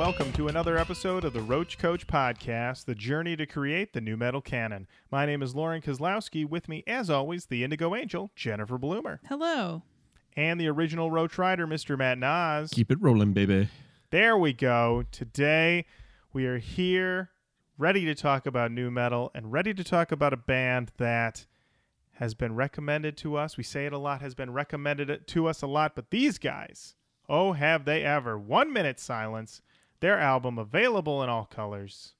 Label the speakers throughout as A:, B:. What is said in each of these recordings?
A: Hello, and welcome to another episode of the Roach Coach Podcast, the journey to create the new metal canon. My name is Lauren Kozlowski. With me, as always, the Indigo Angel, Jennifer Bloomer,
B: Hello.
A: and the original Roach Rider, Mr. Matt Nas.
C: Keep it rolling, baby.
A: There we go. Today, we are here, ready to talk about new metal and ready to talk about a band that has been recommended to us. We say it a lot, has been recommended to us a lot, but these guys, oh, have they ever. One Minute Silence, their album available in all colors.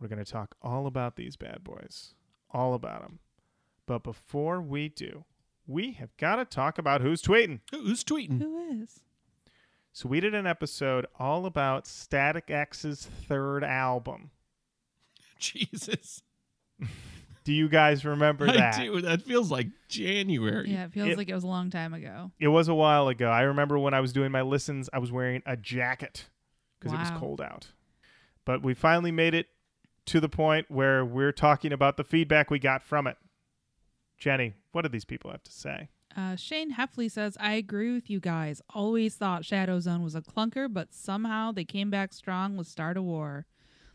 A: We're going to talk all about these bad boys, all about them. But before we do, we have got to talk about who's tweeting.
C: Who's tweeting?
B: Who is?
A: So we did an episode all about Static X's third album.
C: Jesus.
A: Do you guys remember that?
C: I do. That feels like January.
B: Yeah, it feels
A: It-
B: like it was a long time ago.
A: It was a while ago. I remember when I was doing my listens, I was wearing a jacket because it was cold out. But we finally made it to the point where we're talking about the feedback we got from it. Jenny, what do these people have to say?
B: Uh, Shane Heffley says, I agree with you guys. Always thought Shadow Zone was a clunker, but somehow they came back strong with Start a War.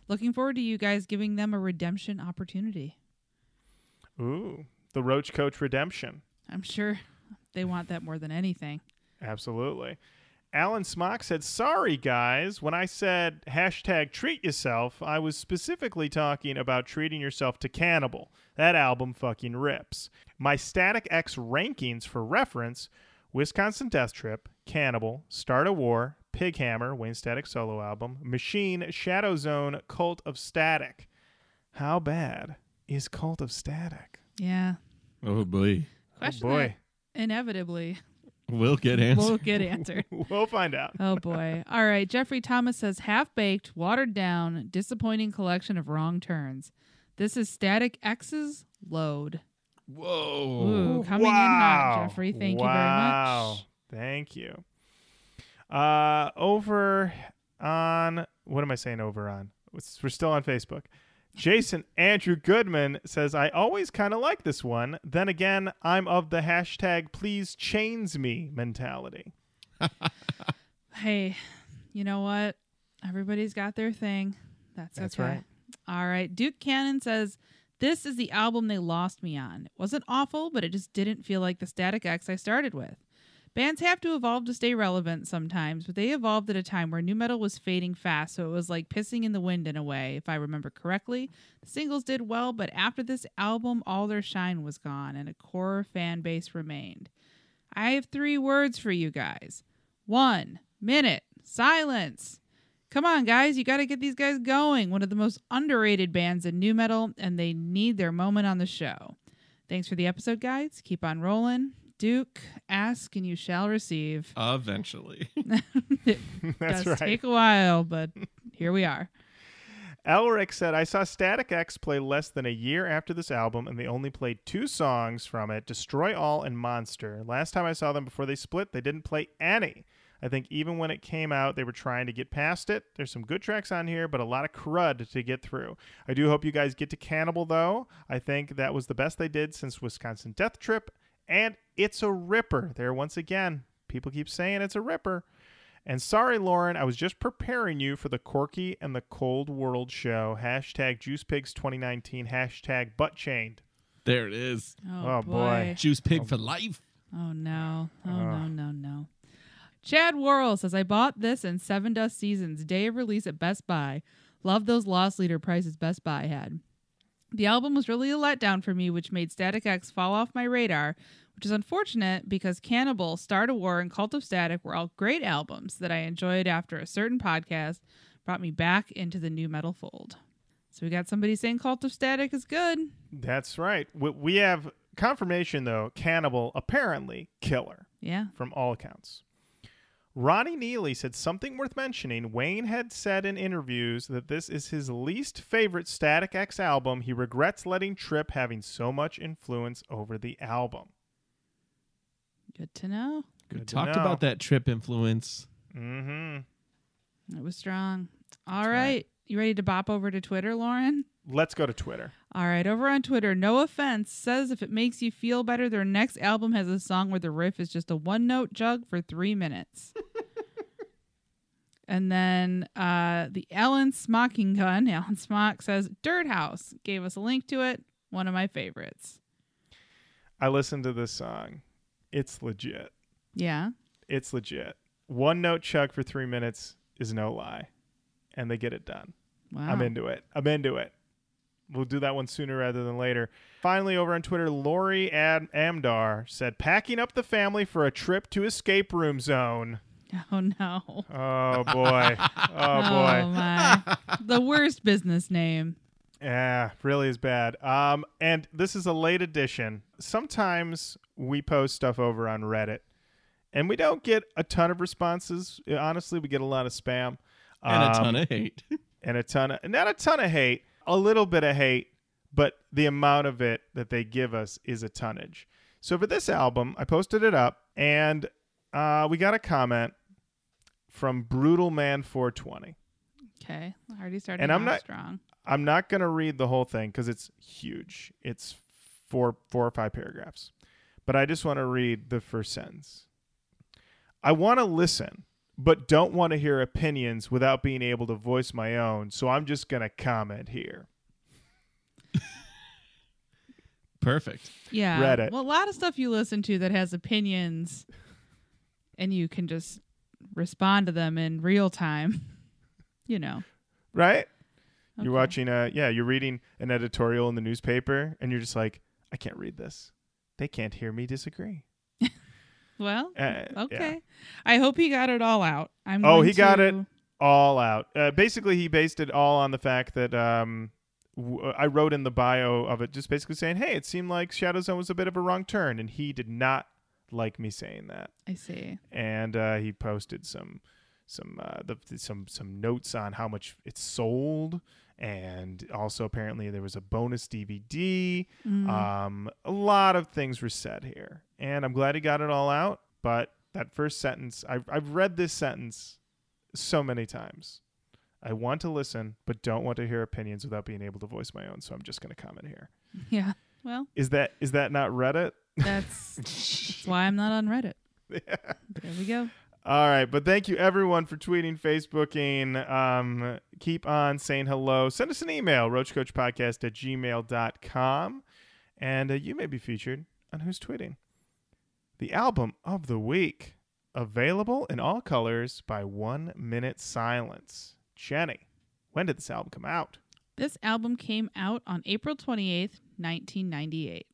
B: Looking forward to you guys giving them a redemption opportunity.
A: Ooh, the Roach Coach Redemption.
B: I'm sure they want that more than anything.
A: Absolutely. Alan Smock said, Sorry, guys. When I said hashtag treat yourself, I was specifically talking about treating yourself to Cannibal. That album fucking rips. My Static X rankings for reference Wisconsin Death Trip, Cannibal, Start a War, Pighammer, Wayne Static solo album, Machine, Shadow Zone, Cult of Static. How bad is Cult of Static?
B: Yeah.
C: Oh boy.
B: Question
A: oh boy.
B: that inevitably
C: We'll get answered.
B: We'll get answered.
A: we'll find out.
B: Oh boy. All right. Jeffrey Thomas says half baked, watered down, disappointing collection of wrong turns. This is Static X's load.
C: Whoa.
B: Ooh, coming in hot, Jeffrey. Thank
A: wow.
B: you very much.
A: Thank you. Uh, over on what am I saying? Over on? We're still on Facebook. Jason Andrew Goodman says, I always kind of like this one. Then again, I'm of the hashtag please chains me mentality.
B: Hey, you know what? Everybody's got their thing. That's,
A: That's
B: okay.
A: right.
B: All right. Duke Cannon says, This is the album they lost me on. It wasn't awful, but it just didn't feel like the Static X I started with. Bands have to evolve to stay relevant sometimes, but they evolved at a time where new metal was fading fast, so it was like pissing in the wind in a way, if I remember correctly. The singles did well, but after this album, all their shine was gone and a core fan base remained. I have three words for you guys one minute silence. Come on, guys, you got to get these guys going. One of the most underrated bands in new metal, and they need their moment on the show. Thanks for the episode, guys. Keep on rolling. Duke, ask and you shall receive.
C: Eventually.
B: it
A: That's
B: does
A: right.
B: take a while, but here we are.
A: Elric said, I saw Static X play less than a year after this album, and they only played two songs from it Destroy All and Monster. Last time I saw them before they split, they didn't play any. I think even when it came out, they were trying to get past it. There's some good tracks on here, but a lot of crud to get through. I do hope you guys get to Cannibal, though. I think that was the best they did since Wisconsin Death Trip, and it's a ripper. There, once again, people keep saying it's a ripper. And sorry, Lauren, I was just preparing you for the Corky and the Cold World show. Hashtag JuicePigs 2019. Hashtag butt chained.
C: there it is.
B: Oh,
A: Oh, boy.
C: Juice pig oh. for life.
B: Oh no. Oh
A: Ugh.
B: no, no, no. Chad Worrell says I bought this in Sevendust Seasons, day of release at Best Buy. Love those loss leader prices Best Buy had. The album was really a letdown for me, which made Static X fall off my radar, which is unfortunate because Cannibal, Start a War, and Cult of Static were all great albums that I enjoyed after a certain podcast brought me back into the new metal fold. So we got somebody saying Cult of Static is good.
A: That's right. We, we have confirmation, though. Cannibal, apparently, killer
B: Yeah.
A: from all accounts. Ronnie Neely said something worth mentioning. Wayne had said in interviews that this is his least favorite Static X album. He regrets letting Tripp having so much influence over the album.
B: Good to know.
C: We
A: to
C: talked
A: know.
C: about that Tripp influence.
A: Mm-hmm.
B: It was strong. All right. You ready to bop over to Twitter, Lauren?
A: Let's go to Twitter.
B: All right, over on Twitter, no offense says if it makes you feel better, their next album has a song where the riff is just a one note jug for three minutes. And then uh, the Alan Smocking Gun, Alan Smock says, Dirt House. Gave us a link to it. One of my favorites.
A: I listened to this song. It's legit.
B: Yeah.
A: It's legit. One note chug for three minutes is no lie. And they get it done.
B: Wow.
A: I'm into it. I'm into it. We'll do that one sooner rather than later. Finally, over on Twitter, Lori Ad- Amdar said, packing up the family for a trip to escape room zone.
B: Oh, no.
A: Oh, boy. oh, boy.
B: my. the worst business name.
A: Yeah, really is bad. Um, and this is a late edition. Sometimes we post stuff over on Reddit, and we don't get a ton of responses. Honestly, we get a lot of spam
C: and a
A: Um,
C: ton of hate.
A: and a ton of not a ton of hate, a little bit of hate, but the amount of it that they give us is a tonnage. So for this album, I posted it up, and uh, we got a comment from Brutal Man 420.
B: Okay. Already starting
A: And I'm not-
B: strong.
A: I'm not going to read the whole thing because it's huge. It's four, four or five paragraphs. But I just want to read the first sentence. I want to listen, but don't want to hear opinions without being able to voice my own. So I'm just going to comment here.
C: Perfect.
B: Yeah.
A: Reddit.
B: Well, a lot of stuff you listen to that has opinions and you can just respond to them in real time. You know.
A: Right? You're watching a, yeah, you're reading an editorial in the newspaper and you're just like, I can't read this. They can't hear me disagree.
B: Well,
A: Uh, yeah.
B: okay. I hope he got it all out. I'm
A: Oh, he got it. all out. Uh, basically, he based it all on the fact that um, w- I wrote in the bio of it, just basically saying, "Hey, it seemed like Shadow Zone was a bit of a wrong turn," and he did not like me saying that.
B: I see.
A: And uh, he posted some some uh, the, some some notes on how much it sold, and also apparently there was a bonus DVD.
B: Mm.
A: Um, a lot of things were said here, and I'm glad he got it all out. But that first sentence, I've I've read this sentence so many times. I want to listen, but don't want to hear opinions without being able to voice my own. So I'm just going to comment here.
B: yeah. Well,
A: Is that is that not Reddit?
B: that's, that's why I'm not on Reddit. Yeah. There we go.
A: All right, but thank you everyone for tweeting, Facebooking. Um, keep on saying hello. Send us an email, roachcoachpodcast at gmail.com, and uh, you may be featured on Who's Tweeting. The album of the week, available in all colors by One Minute Silence. Jenny, when did this album come out?
B: This album came out on April 28th, 1998.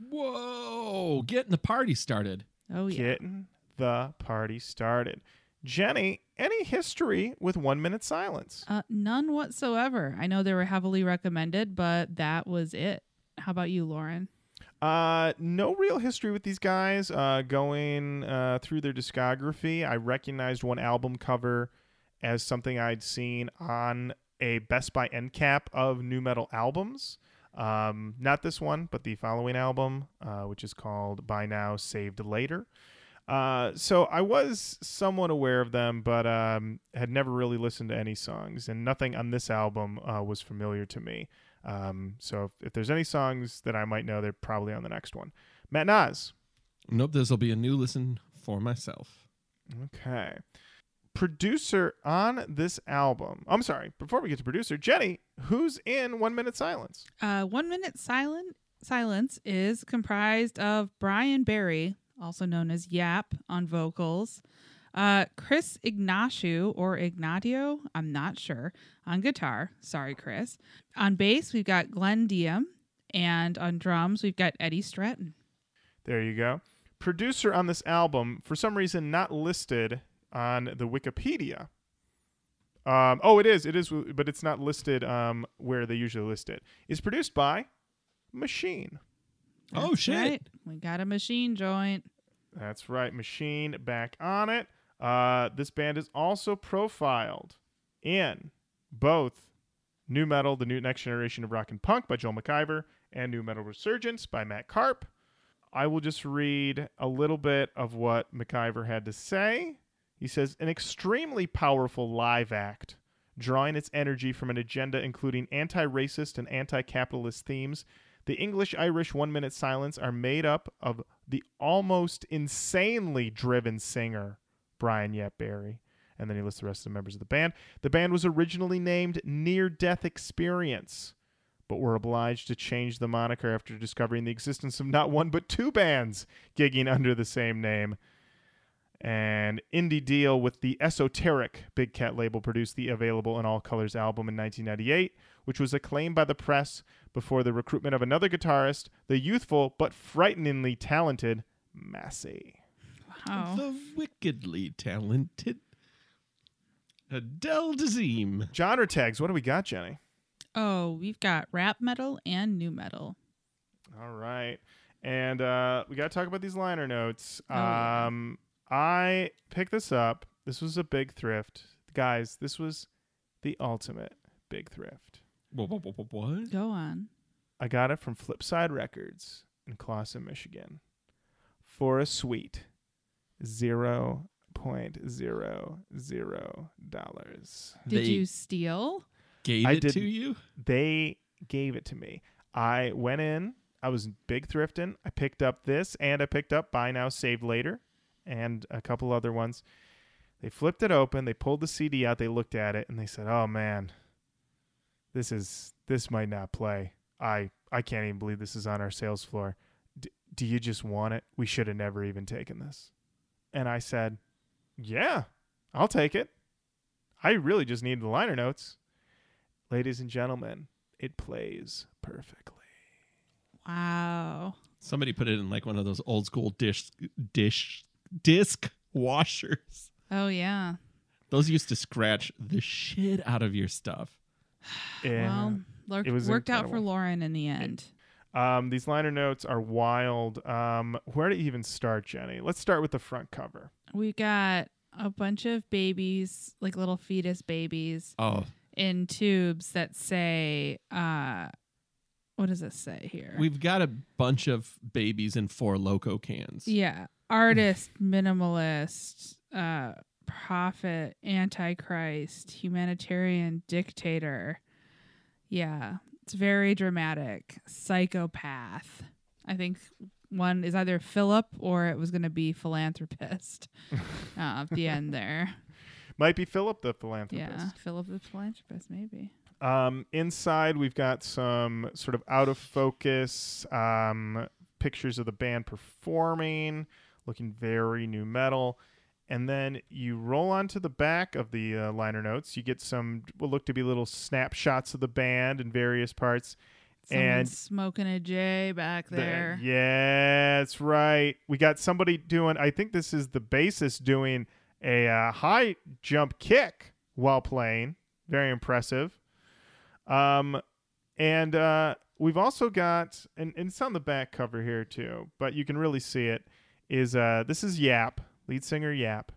C: Whoa! Getting the party started.
B: Oh, yeah.
A: Getting the party started. Jenny, any history with One Minute Silence?
B: Uh, none whatsoever. I know they were heavily recommended, but that was it. How about you, Lauren?
A: Uh, no real history with these guys. Uh, going uh, through their discography, I recognized one album cover as something I'd seen on a Best Buy end cap of new metal albums. Um, not this one, but the following album, uh, which is called Buy Now Saved Later. Uh, so I was somewhat aware of them, but um, had never really listened to any songs, and nothing on this album uh, was familiar to me. Um, so if, if there's any songs that I might know, they're probably on the next one. Matt Nas.
C: Nope, this will be a new listen for myself.
A: Okay. Producer on this album. I'm sorry. Before we get to producer, Jenny, who's in One Minute Silence?
B: Uh, One Minute Silent Silence is comprised of Brian Barry, also known as Yap, on vocals, uh, Chris Ignatiu or Ignatio, I'm not sure, on guitar. Sorry, Chris. On bass, we've got Glenn Diem, and on drums, we've got Eddie Stratton.
A: There you go. Producer on this album, for some reason, not listed on the Wikipedia. Um, oh, it is. It is, but it's not listed um, where they usually list it. Is produced by Machine.
C: Oh, shit.
B: right. We got a machine joint.
A: That's right, Machine back on it. Uh, this band is also profiled in both New Metal, the new next generation of rock and punk by Joel McIver, and New Metal Resurgence by Matt Karp. I will just read a little bit of what McIver had to say. He says, an extremely powerful live act, drawing its energy from an agenda including anti racist and anti capitalist themes. The English Irish one minute silence are made up of the almost insanely driven singer, Brian Yap Barry, And then he lists the rest of the members of the band. The band was originally named Near Death Experience, but were obliged to change the moniker after discovering the existence of not one but two bands gigging under the same name. An indie deal with the esoteric Big Cat label produced the Available in All Colors album in 1998, which was acclaimed by the press before the recruitment of another guitarist, the youthful but frighteningly talented Massey.
B: Wow.
C: The wickedly talented Adele Dazeem.
A: Genre tags, what do we got, Jenny?
B: Oh, we've got rap metal and new metal.
A: All right. And uh, we got to talk about these liner notes.
B: Oh, yeah.
A: Um, I picked this up. This was a big thrift. Guys, this was the ultimate big thrift.
C: Wha- wha- wha- wha- What?
B: Go on.
A: I got it from Flipside Records in Clawson, Michigan for a sweet zero point zero zero dollars.
B: Did
C: They
B: you steal?
C: gave
A: I
C: it to
A: didn't-
C: you?
A: They gave it to me. I went in, I was big thrifting. I picked up this and I picked up Buy Now, Save Later and a couple other ones. They flipped it open, they pulled the CD out, they looked at it, and they said, Oh man, this is this might not play. I I can't even believe this is on our sales floor. D- do you just want it? We should have never even taken this. And I said, Yeah, I'll take it. I really just need the liner notes. Ladies and gentlemen, it plays perfectly.
B: Wow.
C: Somebody put it in like one of those old school dish dish disc washers.
B: Oh yeah.
C: Those used to scratch the shit out of your stuff.
A: And
B: Well, lurk-
A: it was
B: worked out for. Lauren in the end.
A: um, these liner notes are wild. Um, where to even start, Jenny? Let's start with the front cover.
B: We got a bunch of babies, like little fetus babies,
C: Oh,
B: in tubes that say, uh, what does this say here?
C: we've got a bunch of babies in four loco cans.
B: yeah, artist, minimalist, uh, prophet, antichrist, humanitarian dictator. Yeah, it's very dramatic. Psychopath. I think one is either Philip or it was going to be philanthropist uh, at the end there.
A: Might be Philip the philanthropist.
B: Yeah, Philip the philanthropist, maybe.
A: Um, inside, we've got some sort of out of focus um, pictures of the band performing, looking very new metal. And then you roll onto the back of the uh, liner notes. You get some what look to be little snapshots of the band in various parts.
B: Someone
A: And-
B: smoking a J back
A: The-
B: there.
A: yeah, that's right. We got somebody doing. I think this is the bassist doing a uh, high jump kick while playing. Very impressive. Um, and uh, we've also got, and, and it's on the back cover here too, but you can really see it. Is uh, this is Yap, lead singer Yap,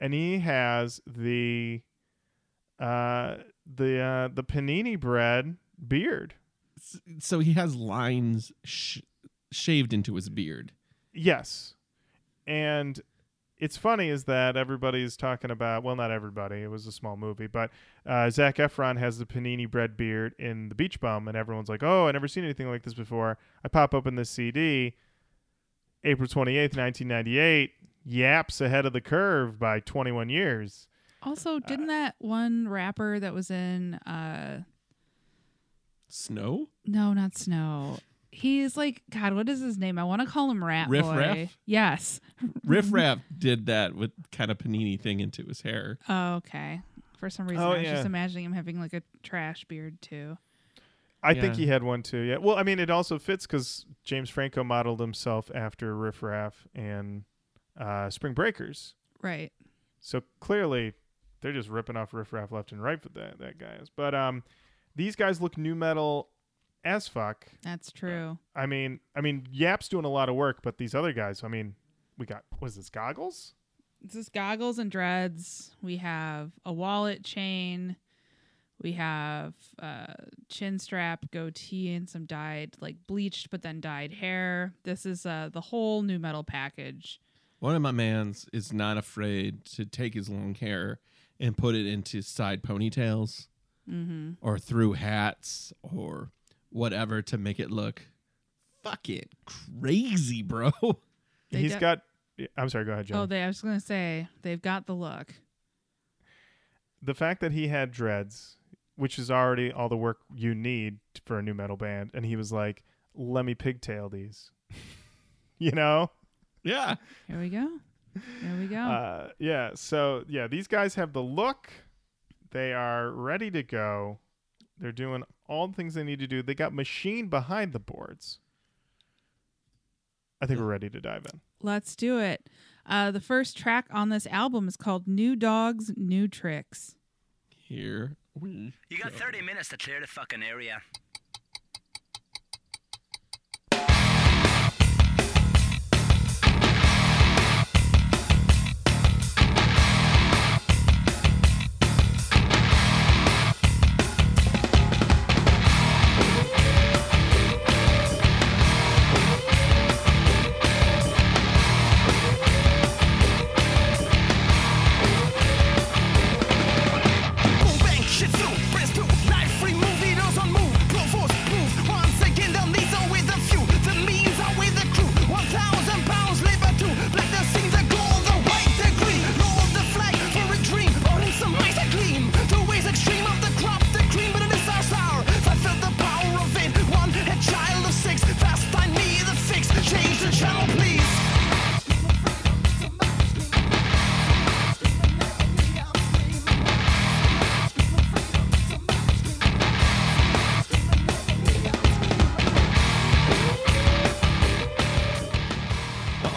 A: and he has the uh the uh the panini bread beard.
C: So he has lines sh- shaved into his beard.
A: Yes. And it's funny is that everybody's talking about, well, not everybody, it was a small movie, but uh, Zac Efron has the panini bread beard in The Beach Bum, and everyone's like, oh, i never seen anything like this before. I pop open this CD, April 28th, 1998, yaps ahead of the curve by 21 years.
B: Also, didn't that one rapper that was in uh
C: Snow?
B: no, not Snow. He's like God, what is his name? I want to call him Rat
C: Riff
B: Boy.
C: Raff?
B: Yes.
C: Riff Raff did that with kind of panini thing into his hair.
B: Oh, okay. For some reason,
A: Oh,
B: I was
A: yeah.
B: just imagining him having like a trash beard too.
A: I think he had one too. Yeah. Well, I mean, it also fits because James Franco modeled himself after Riff Raff and uh, Spring Breakers.
B: Right.
A: So clearly, they're just ripping off Riff Raff left and right for that that guys. But um, these guys look new metal as fuck.
B: That's true.
A: I mean, I mean, Yap's doing a lot of work, but these other guys. I mean, we got was this goggles?
B: This is goggles and dreads. We have a wallet chain. We have uh, chin strap, goatee, and some dyed, like bleached but then dyed hair. This is uh, the whole new metal package.
C: One of my mans is not afraid to take his long hair and put it into side ponytails
B: Mm-hmm.
C: or through hats or whatever to make it look fucking crazy, bro.
B: They
A: He's
B: de-
A: got. I'm sorry. Go ahead, John.
B: Oh, they. I was gonna say they've got the look.
A: the fact that he had dreads, which is already all the work you need for a new metal band, and he was like, "Let me pigtail these," you know.
C: Yeah.
B: Here we go. There we go.
A: Uh, yeah. So yeah, these guys have the look. They are ready to go. They're doing all the things they need to do. They got machine behind the boards. I think we're ready to dive in.
B: Let's do it. Uh, the first track on this album is called New Dogs, New Tricks.
C: Here we
D: You got 30 minutes to clear the fucking area.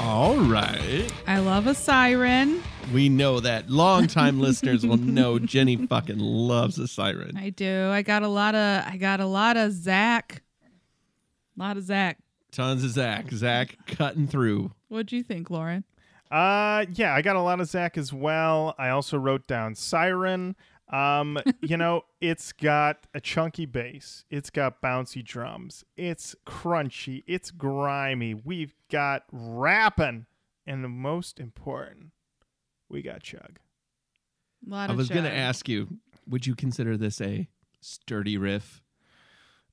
C: All right.
B: I love a siren.
C: We know that longtime listeners will know Jenny fucking loves a siren.
B: I do. I got a lot of. I got a lot of Zach. A lot of Zach.
C: Tons of Zach. Zach cutting through.
B: What'd you think, Lauren?
A: Uh, yeah, I got a lot of Zach as well. I also wrote down Siren. Um, you know, it's got a chunky bass. It's got bouncy drums. It's crunchy. It's grimy. We've got rapping, and the most important, we got chug.
B: A lot
C: I was going to ask you, would you consider this a sturdy riff?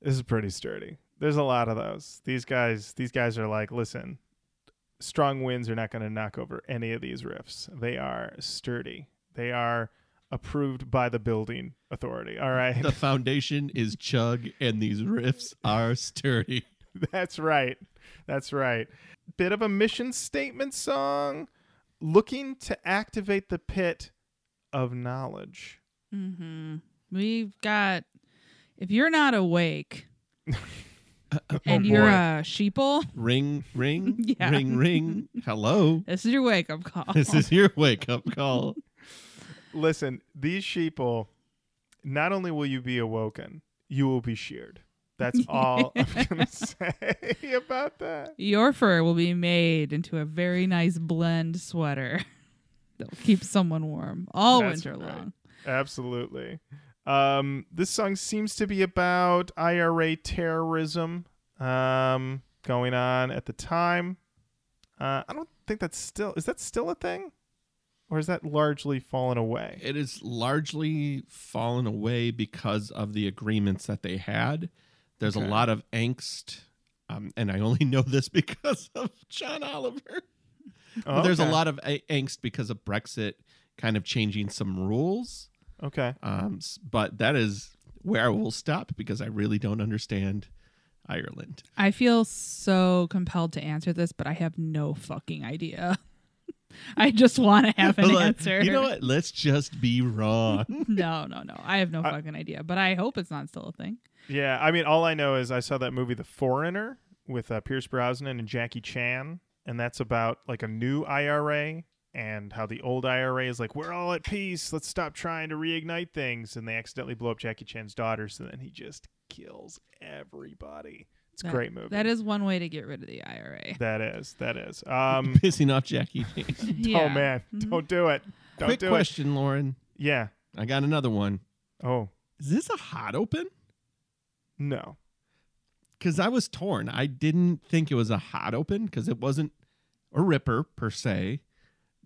A: This is pretty sturdy. There's a lot of those. These guys, these guys are like, listen, strong winds are not going to knock over any of these riffs. They are sturdy. They are approved by the building authority. All right.
C: The foundation is chug, and these riffs are sturdy.
A: That's right. That's right. Bit of a mission statement song looking to activate the pit of knowledge.
B: Mm-hmm. We've got. If you're not awake and
C: Oh,
B: you're a sheeple,
C: Ring, ring,
B: Yeah.
C: ring, ring. Hello.
B: this is your wake up call.
C: This is your wake up call.
A: Listen, these sheeple, not only will you be awoken, you will be sheared. That's all I'm going to say about that.
B: Your fur will be made into a very nice blend sweater that will keep someone warm all
A: That's
B: winter
A: right.
B: long.
A: Absolutely. Um, this song seems to be about IRA terrorism um, going on at the time. Uh, I don't think that's still is that still a thing, or has that largely fallen away?
C: It has largely fallen away because of the agreements that they had. There's
A: Okay.
C: a lot of angst, um, and I only know this because of John Oliver. But There's a lot of a- angst because of Brexit kind of changing some rules.
A: Okay.
C: Um, but that is where I will stop because I really don't understand Ireland.
B: I feel so compelled to answer this, but I have no fucking idea. I just want to have an
C: Like,
B: answer.
C: You know what? Let's just be wrong.
B: No, no, no. I have no
A: I-
B: fucking idea, but I hope it's not still a thing.
A: Yeah, I mean, all I know is I saw that movie, The Foreigner, with uh, Pierce Brosnan and Jackie Chan, and that's about like a new IRA and how the old IRA is like, we're all at peace. Let's stop trying to reignite things, and they accidentally blow up Jackie Chan's daughter, so then he just kills everybody. It's a
B: That-
A: great movie.
B: That is one way to get rid of the IRA.
A: That is. That is. Um.
C: Pissing off Jackie.
B: Yeah.
A: Oh man,
B: Mhm.
A: don't do it. Don't
C: Quick
A: do
C: question, Lauren.
A: Yeah.
C: I got another one.
A: Oh
C: Is this a hot open?
A: no.
C: Because I was torn. I didn't think it was a hot open because it wasn't a ripper per se.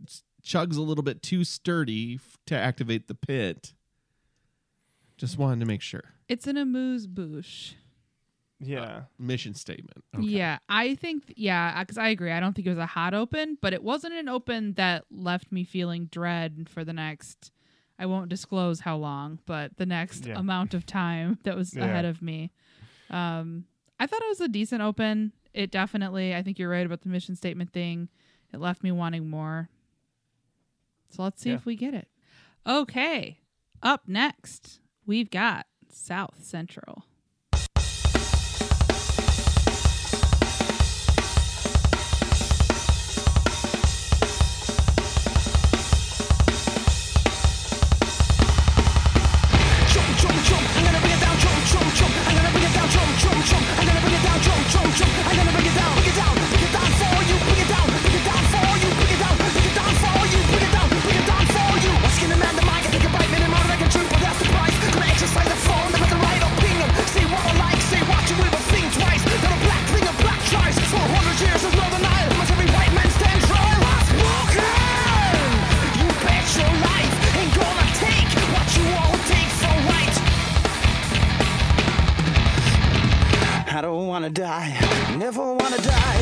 C: It's- Chug's a little bit too sturdy f- to activate the pit. Just wanted to make sure.
B: It's an amuse bouche.
A: Yeah.
C: Mission statement. Okay.
B: Yeah, I think yeah, because I agree. I don't think it was a hot open, but it wasn't an open that left me feeling dread for the next. I won't disclose how long, but the next
A: Yeah.
B: amount of time that was
A: Yeah.
B: ahead of me. Um, I thought it was a decent open. It definitely, I think you're right about the mission statement thing. It left me wanting more. So let's see
A: Yeah.
B: if we get it. Okay. Up next, we've got South Central.
D: Wanna die, never wanna die.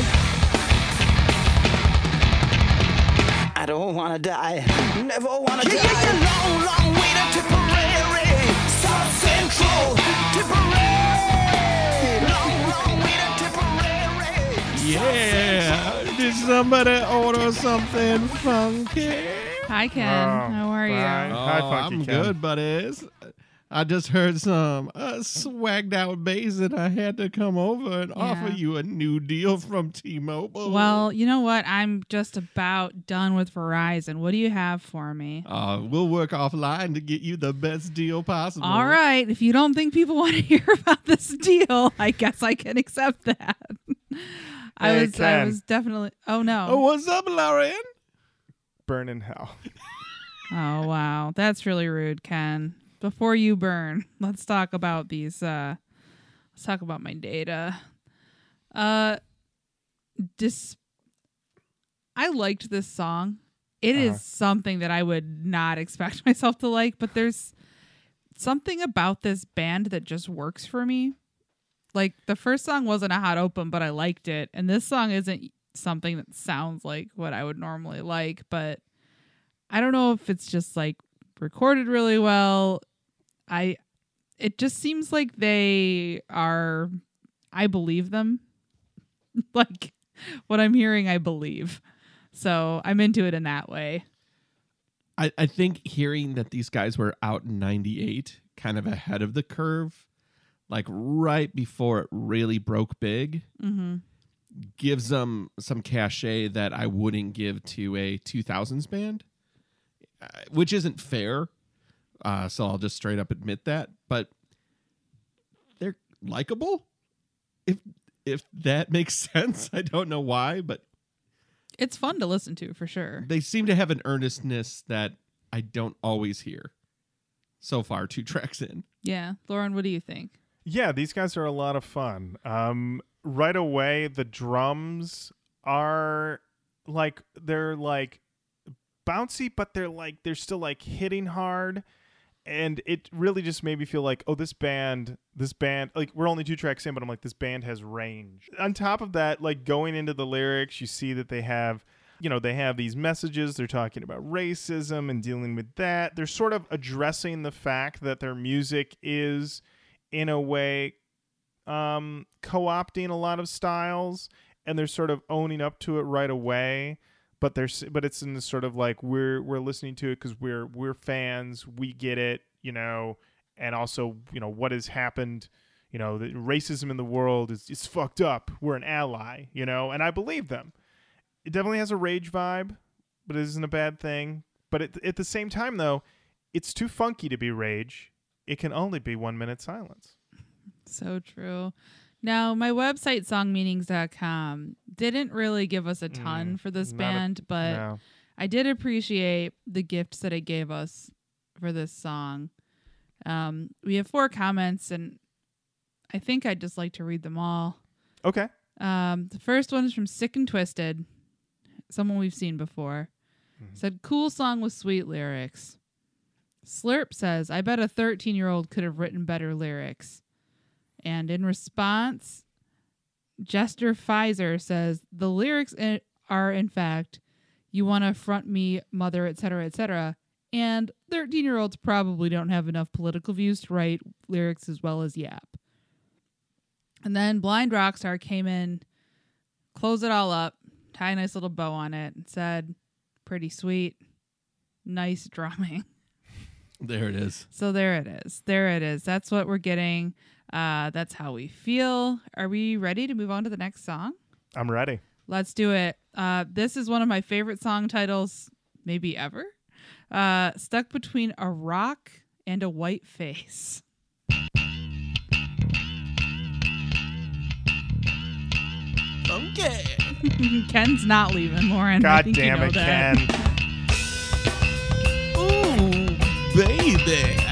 D: I don't wanna die, never wanna die. Yeah, yeah, long, long way to Tipperary, South Central, Tipperary. Long, long way to Tipperary.
C: Yeah. Did somebody order something funky?
B: Hi, Ken.
A: Oh,
B: How are
A: fine.
B: you?
A: Hi,
C: Oh,
A: Funky
C: I'm
A: Ken.
C: good, buddies. I just heard some uh, swagged out bass and I had to come over and offer you a new deal from T-Mobile.
B: Well, you know what? I'm just about done with Verizon. What do you have for me?
C: uh, we'll work offline to get you the best deal possible.
B: All right. If you don't think people want to hear about this deal, I guess I can accept that. I
A: Hey,
B: was I was definitely Oh no.
C: Oh, what's up, Larian?
A: Burn in hell.
B: Oh wow, that's really rude, Ken. Before you burn, let's talk about these. Uh, let's talk about my data. Uh, dis. I liked this song. It is
A: Uh-huh.
B: something that I would not expect myself to like, but there's something about this band that just works for me. Like the first song wasn't a hot open, but I liked it, and this song isn't something that sounds like what I would normally like, but I don't know if it's just like recorded really well. I it just seems like they are I believe them. like what I'm hearing I believe. So I'm into it in that way.
C: I, I think hearing that these guys were out in 98, kind of ahead of the curve, like right before it really broke big,
B: Mm-hmm.
C: gives them some cachet that I wouldn't give to a 2000s band, uh, which isn't fair. Uh, so I'll just straight up admit that. But they're likable. If if that makes sense, I don't know why, but
B: It's fun to listen to for sure.
C: they seem to have an earnestness that I don't always hear. So far, two tracks in.
B: Yeah. Lauren, what do you think?
A: Yeah, these guys are a lot of fun. Um, right away, the drums are like they're like bouncy, but they're like they're still like hitting hard, and it really just made me feel like, oh, this band, this band, like we're only two tracks in, but I'm like, this band has range. On top of that, like going into the lyrics, you see that they have. You know, they have these messages. They're talking about racism and dealing with that. They're sort of addressing the fact that their music is in a way um co-opting a lot of styles and they're sort of owning up to it right away but there's but it's in this sort of like we're we're listening to it because we're we're fans we get it you know and also you know what has happened you know the racism in the world is is fucked up. We're an ally you know and i believe them. It definitely has a rage vibe but it isn't a bad thing. But at, at the same time though it's too funky to be rage. It can only be one minute silence.
B: So true. Now, my website songmeanings.com didn't really give us a ton
A: Mm,
B: for this
A: not a-
B: band, but
A: no.
B: I did appreciate the gifts that it gave us for this song. Um, we have four comments, and I think I'd just like to read them all.
A: okay
B: Um, the first one is from Sick and Twisted, someone we've seen before. Said, cool song with sweet lyrics. Slurp says, I bet a 13 year old could have written better lyrics. And in response, Jester Pfizer says, the lyrics are, in fact, you want to front me, mother, etc., etc., And 13 year olds probably don't have enough political views to write lyrics as well as Yap. And then Blind Rockstar came in, closed it all up, tie a nice little bow on it, and said, pretty sweet, nice drumming.
C: There it is.
B: So there it is. There it is. That's what we're getting. Uh, that's how we feel. Are we ready to move on to the next song?
A: I'm ready.
B: Let's do it. Uh, this is one of my favorite song titles, maybe ever. Uh, Stuck between a rock and a white face.
C: Okay.
B: Ken's not leaving, Lauren.
A: God
B: think you
A: damn
B: know
A: it,
B: that.
A: Ken.
C: Ooh, baby.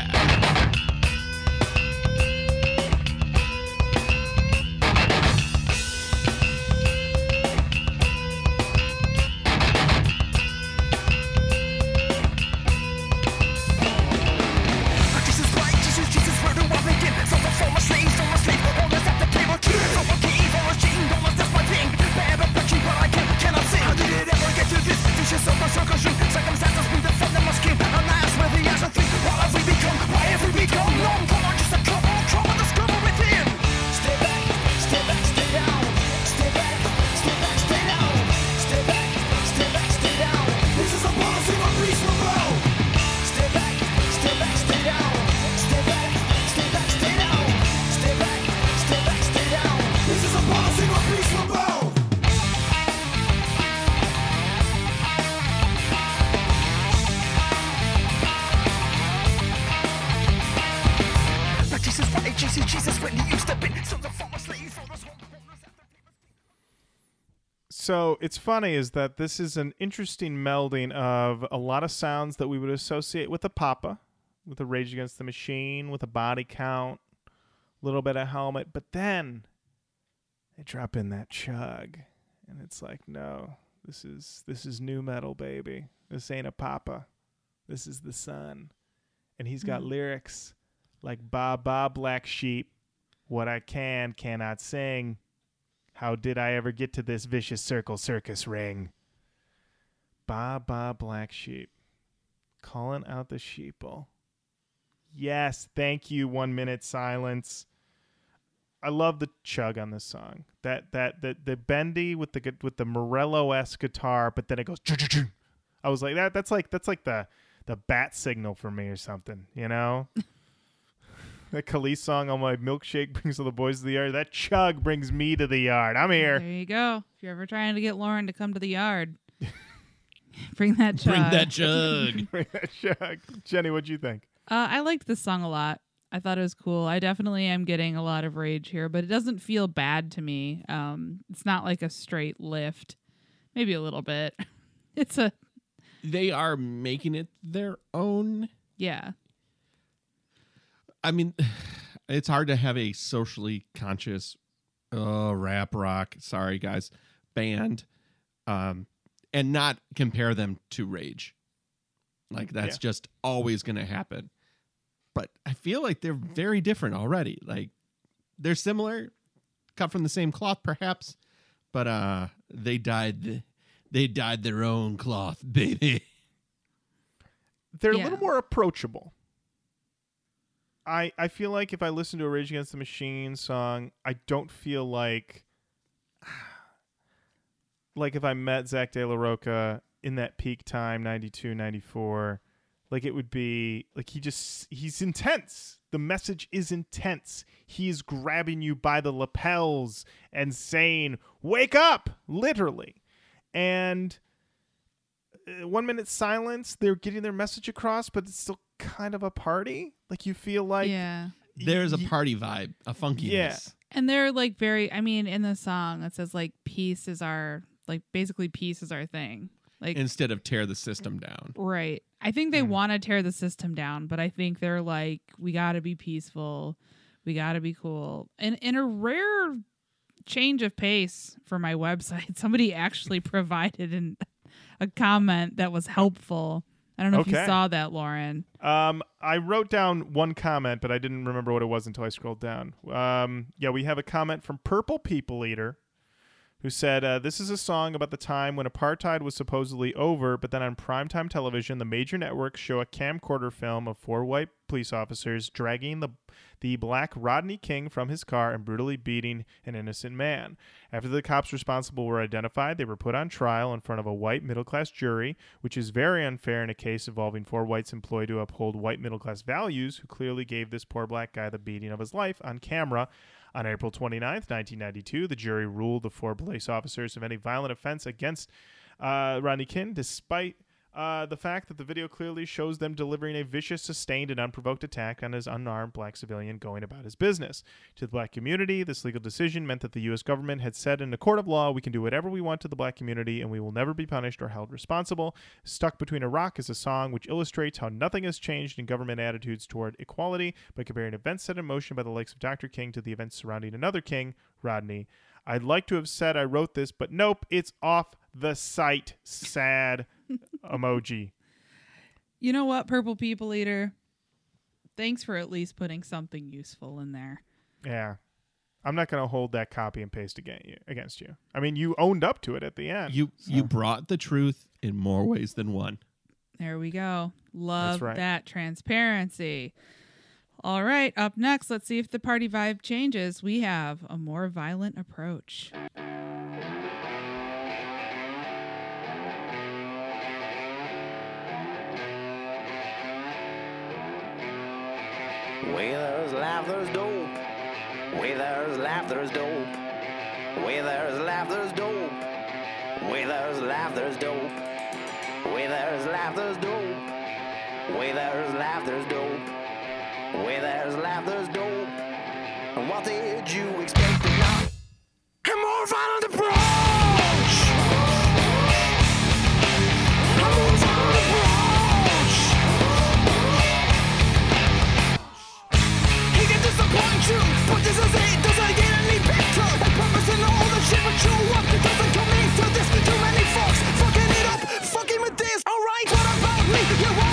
D: So
A: it's funny is that this is an interesting melding of a lot of sounds that we would associate with a Papa, with a Rage Against the Machine, with a body count, a little bit of helmet, but then they drop in that chug, and it's like, no, this is this is new metal, baby. This ain't a Papa. This is the Sun, and he's got hmm. lyrics like "Ba Ba Black Sheep," "What I Can Cannot Sing." How did I ever get to this vicious circle circus ring? Ba ba black sheep. Calling out the sheeple. Yes, thank you. One minute silence. I love the chug on this song. That that the the bendy with the with the Morello esque guitar, but then it goes. I was like that. That's like that's like the the bat signal for me or something. You know. That Kelis song on my milkshake brings all the boys to the yard. That chug brings me to the yard. I'm here.
B: There you go. If you're ever trying to get Lauren to come to the yard, bring that chug.
C: Bring that jug.
A: Bring that chug. Jenny, what'd you think?
B: Uh, I liked this song a lot. I thought it was cool. I definitely am getting a lot of rage here, but it doesn't feel bad to me. Um, it's not like a straight lift. Maybe a little bit. It's a
C: they are making it their own.
B: yeah.
C: I mean, it's hard to have a socially conscious uh, rap rock, sorry guys, band, um, and not compare them to Rage. Like that's
A: Yeah.
C: just always going to happen. But I feel like they're very different already. Like they're similar, cut from the same cloth, perhaps, but uh, they died. They dyed their own cloth, baby.
A: They're a little more approachable. I I feel like if I listen to a Rage Against the Machine song, I don't feel like like if I met Zack de la Rocha in that peak time 92 94 like it would be like he just he's intense. The message is intense. He is grabbing you by the lapels and saying wake up literally. And uh, one minute silence they're getting their message across but it's still kind of a party like you feel like
B: yeah.
C: There's a party vibe, a funkiness.
A: Yeah.
B: And they're like very I mean, in the song it says like peace is our like basically peace is our thing. Like
C: Instead of tear the system down.
B: Right. I think they
A: Mm.
B: want to tear the system down, but I think they're like, we got to be peaceful. We got to be cool. And in a rare change of pace for my website, somebody actually provided an, a comment that was helpful. I don't know if you saw that, Lauren.
A: Um, I wrote down one comment, but I didn't remember what it was until I scrolled down. Um, yeah, we have a comment from Purple People Eater who said, uh, This is a song about the time when apartheid was supposedly over, but then on primetime television, the major networks show a camcorder film of four white police officers dragging the, the black Rodney King from his car and brutally beating an innocent man. After the cops responsible were identified, they were put on trial in front of a white middle class jury, which is very unfair in a case involving four whites employed to uphold white middle class values, who clearly gave this poor black guy the beating of his life on camera. On April 29th, 1992, the jury ruled the four police officers of any violent offense against uh, Rodney King, despite uh, the fact that the video clearly shows them delivering a vicious, sustained, and unprovoked attack on his unarmed black civilian going about his business. To the black community, this legal decision meant that the U.S. government had said in a court of law, we can do whatever we want to the black community and we will never be punished or held responsible. Stuck Between a Rock is a song which illustrates how nothing has changed in government attitudes toward equality by comparing events set in motion by the likes of Dr. King to the events surrounding another king, Rodney. I'd like to have said I wrote this, but nope, it's off the site. Sad emoji.
B: You know what, Purple People Eater? Thanks for at least putting something useful in there.
A: Yeah. I'm not going to hold that copy and paste against you, against you. I mean, you owned up to it at the end.
C: You you brought the truth in more ways than one.
B: There we go. Love
A: right.
B: that transparency. All right, up next, let's see if the party vibe changes. We have a more violent approach.
E: Where there's laugh, there's dope. Where there's laugh, there's dope. Where there's laugh, there's dope. Where there's laugh, there's dope. Where there's laugh, there's dope. Where there's laugh, there's dope. Where there's laugh, there's dope. And what did you expect to not? A more violent approach. More violent approach. He can disappoint you, but this is it, doesn't get any better. And promising all the shit but you up, it doesn't come into this. Too many folks fucking it up, fucking with this. Alright, what about me? Yeah,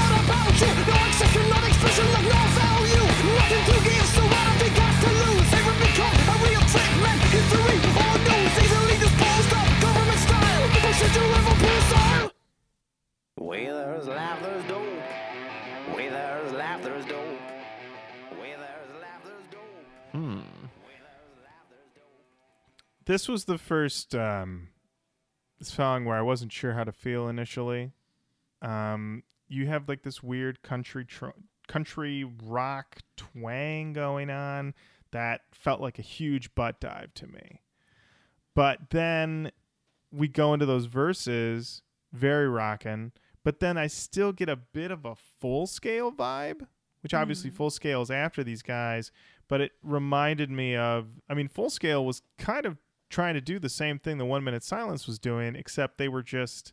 A: this was the first um, song where I wasn't sure how to feel initially. Um, you have like this weird country tr- country rock twang going on that felt like a huge butt dive to me. But then we go into those verses, very rockin', but then I still get a bit of a full scale vibe, which obviously full scale is after these guys, but it reminded me of I mean, full scale was kind of trying to do the same thing the one minute silence was doing, except they were just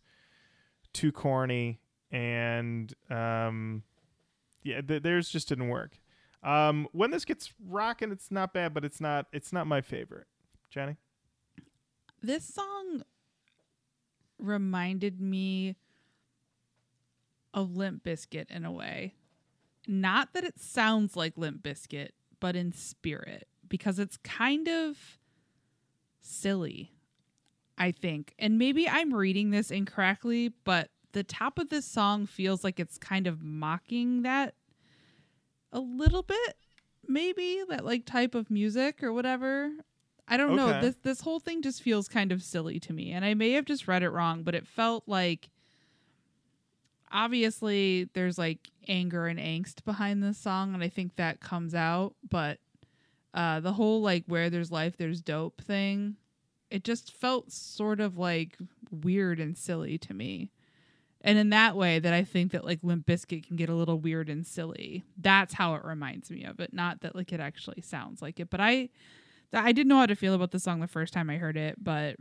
A: too corny and um yeah, th- theirs just didn't work. Um, when this gets rocking, it's not bad, but it's not it's not my favorite. Jenny,
B: This song reminded me of Limp Bizkit in a way. Not that it sounds like Limp Bizkit, but in spirit, because it's kind of silly, I think. And maybe I'm reading this incorrectly, but the top of this song feels like it's kind of mocking that a little bit, maybe that like type of music or whatever. I don't know. This this whole thing just feels kind of silly to me, and I may have just read it wrong, but it felt like obviously there's like anger and angst behind this song, and I think that comes out. But uh, the whole like where there's life, there's dope thing, it just felt sort of like weird and silly to me. And in that way, that I think that like Limp Bizkit can get a little weird and silly. That's how it reminds me of it. Not that like it actually sounds like it. But I, I didn't know how to feel about the song the first time I heard it. But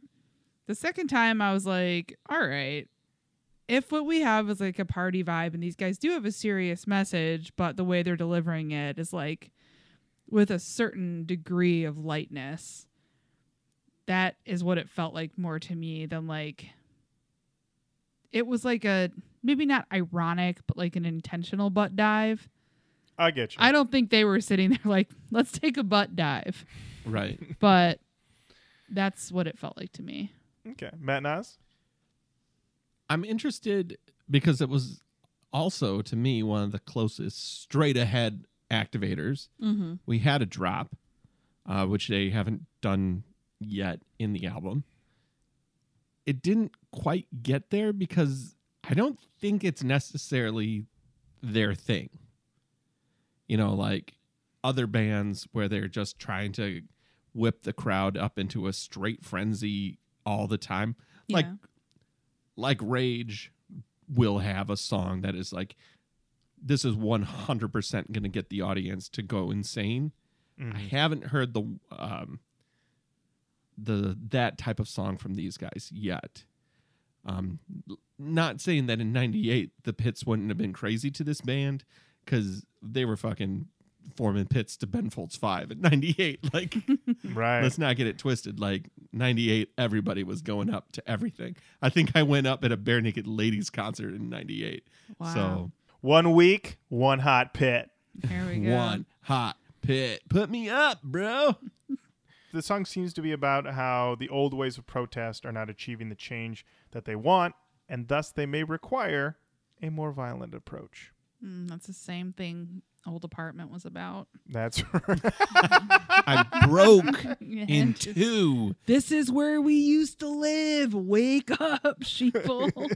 B: the second time, I was like, all right, if what we have is like a party vibe, and these guys do have a serious message, but the way they're delivering it is like with a certain degree of lightness. That is what it felt like more to me than like it was like a maybe not ironic, but like an intentional butt dive.
A: I get you.
B: I don't think they were sitting there like, let's take a butt dive.
C: Right.
B: But That's what it felt like to me.
A: Okay, Matt Nas.
C: I'm interested because it was also to me one of the closest straight ahead activators.
B: Mm-hmm.
C: We had a drop, uh, which they haven't done yet in the album. It didn't quite get there because I don't think it's necessarily their thing. You know, like other bands where they're just trying to whip the crowd up into a straight frenzy all the time. Like
B: Yeah.
C: like Rage will have a song that is like this is 100% going to get the audience to go insane. I haven't heard the um the that type of song from these guys yet. Um not saying that in 98 the pits wouldn't have been crazy to this band cuz they were fucking forming pits to Ben Folds 5 in 98 like
A: Right.
C: Let's not get it twisted. Like '98, everybody was going up to everything. I think I went up at a Barenaked Ladies concert in '98.
B: Wow.
A: One week, one hot pit.
B: Here we go.
C: one hot pit, put me up, bro.
A: The song seems to be about how the old ways of protest are not achieving the change that they want, and thus they may require a more violent approach.
B: Mm, that's the same thing old apartment was about.
A: That's right.
C: I broke in
B: And
C: two.
B: this is where we used to live. Wake up, sheeple.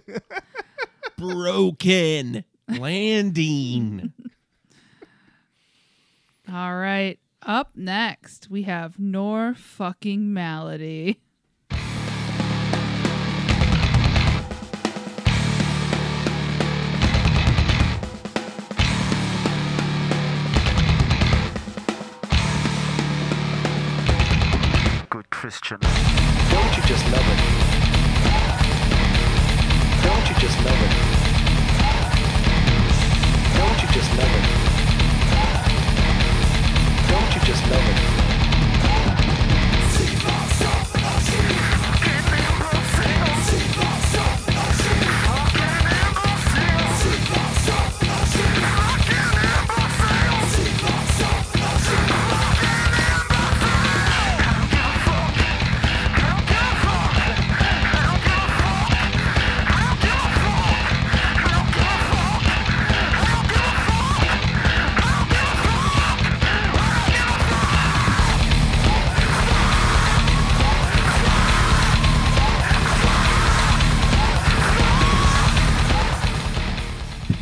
C: Broken landing.
B: All right. Up next, we have Nor fucking Malady.
F: Good Christian.
G: Don't you just love it? Don't you just love it? Don't you just love it? Don't you just love it?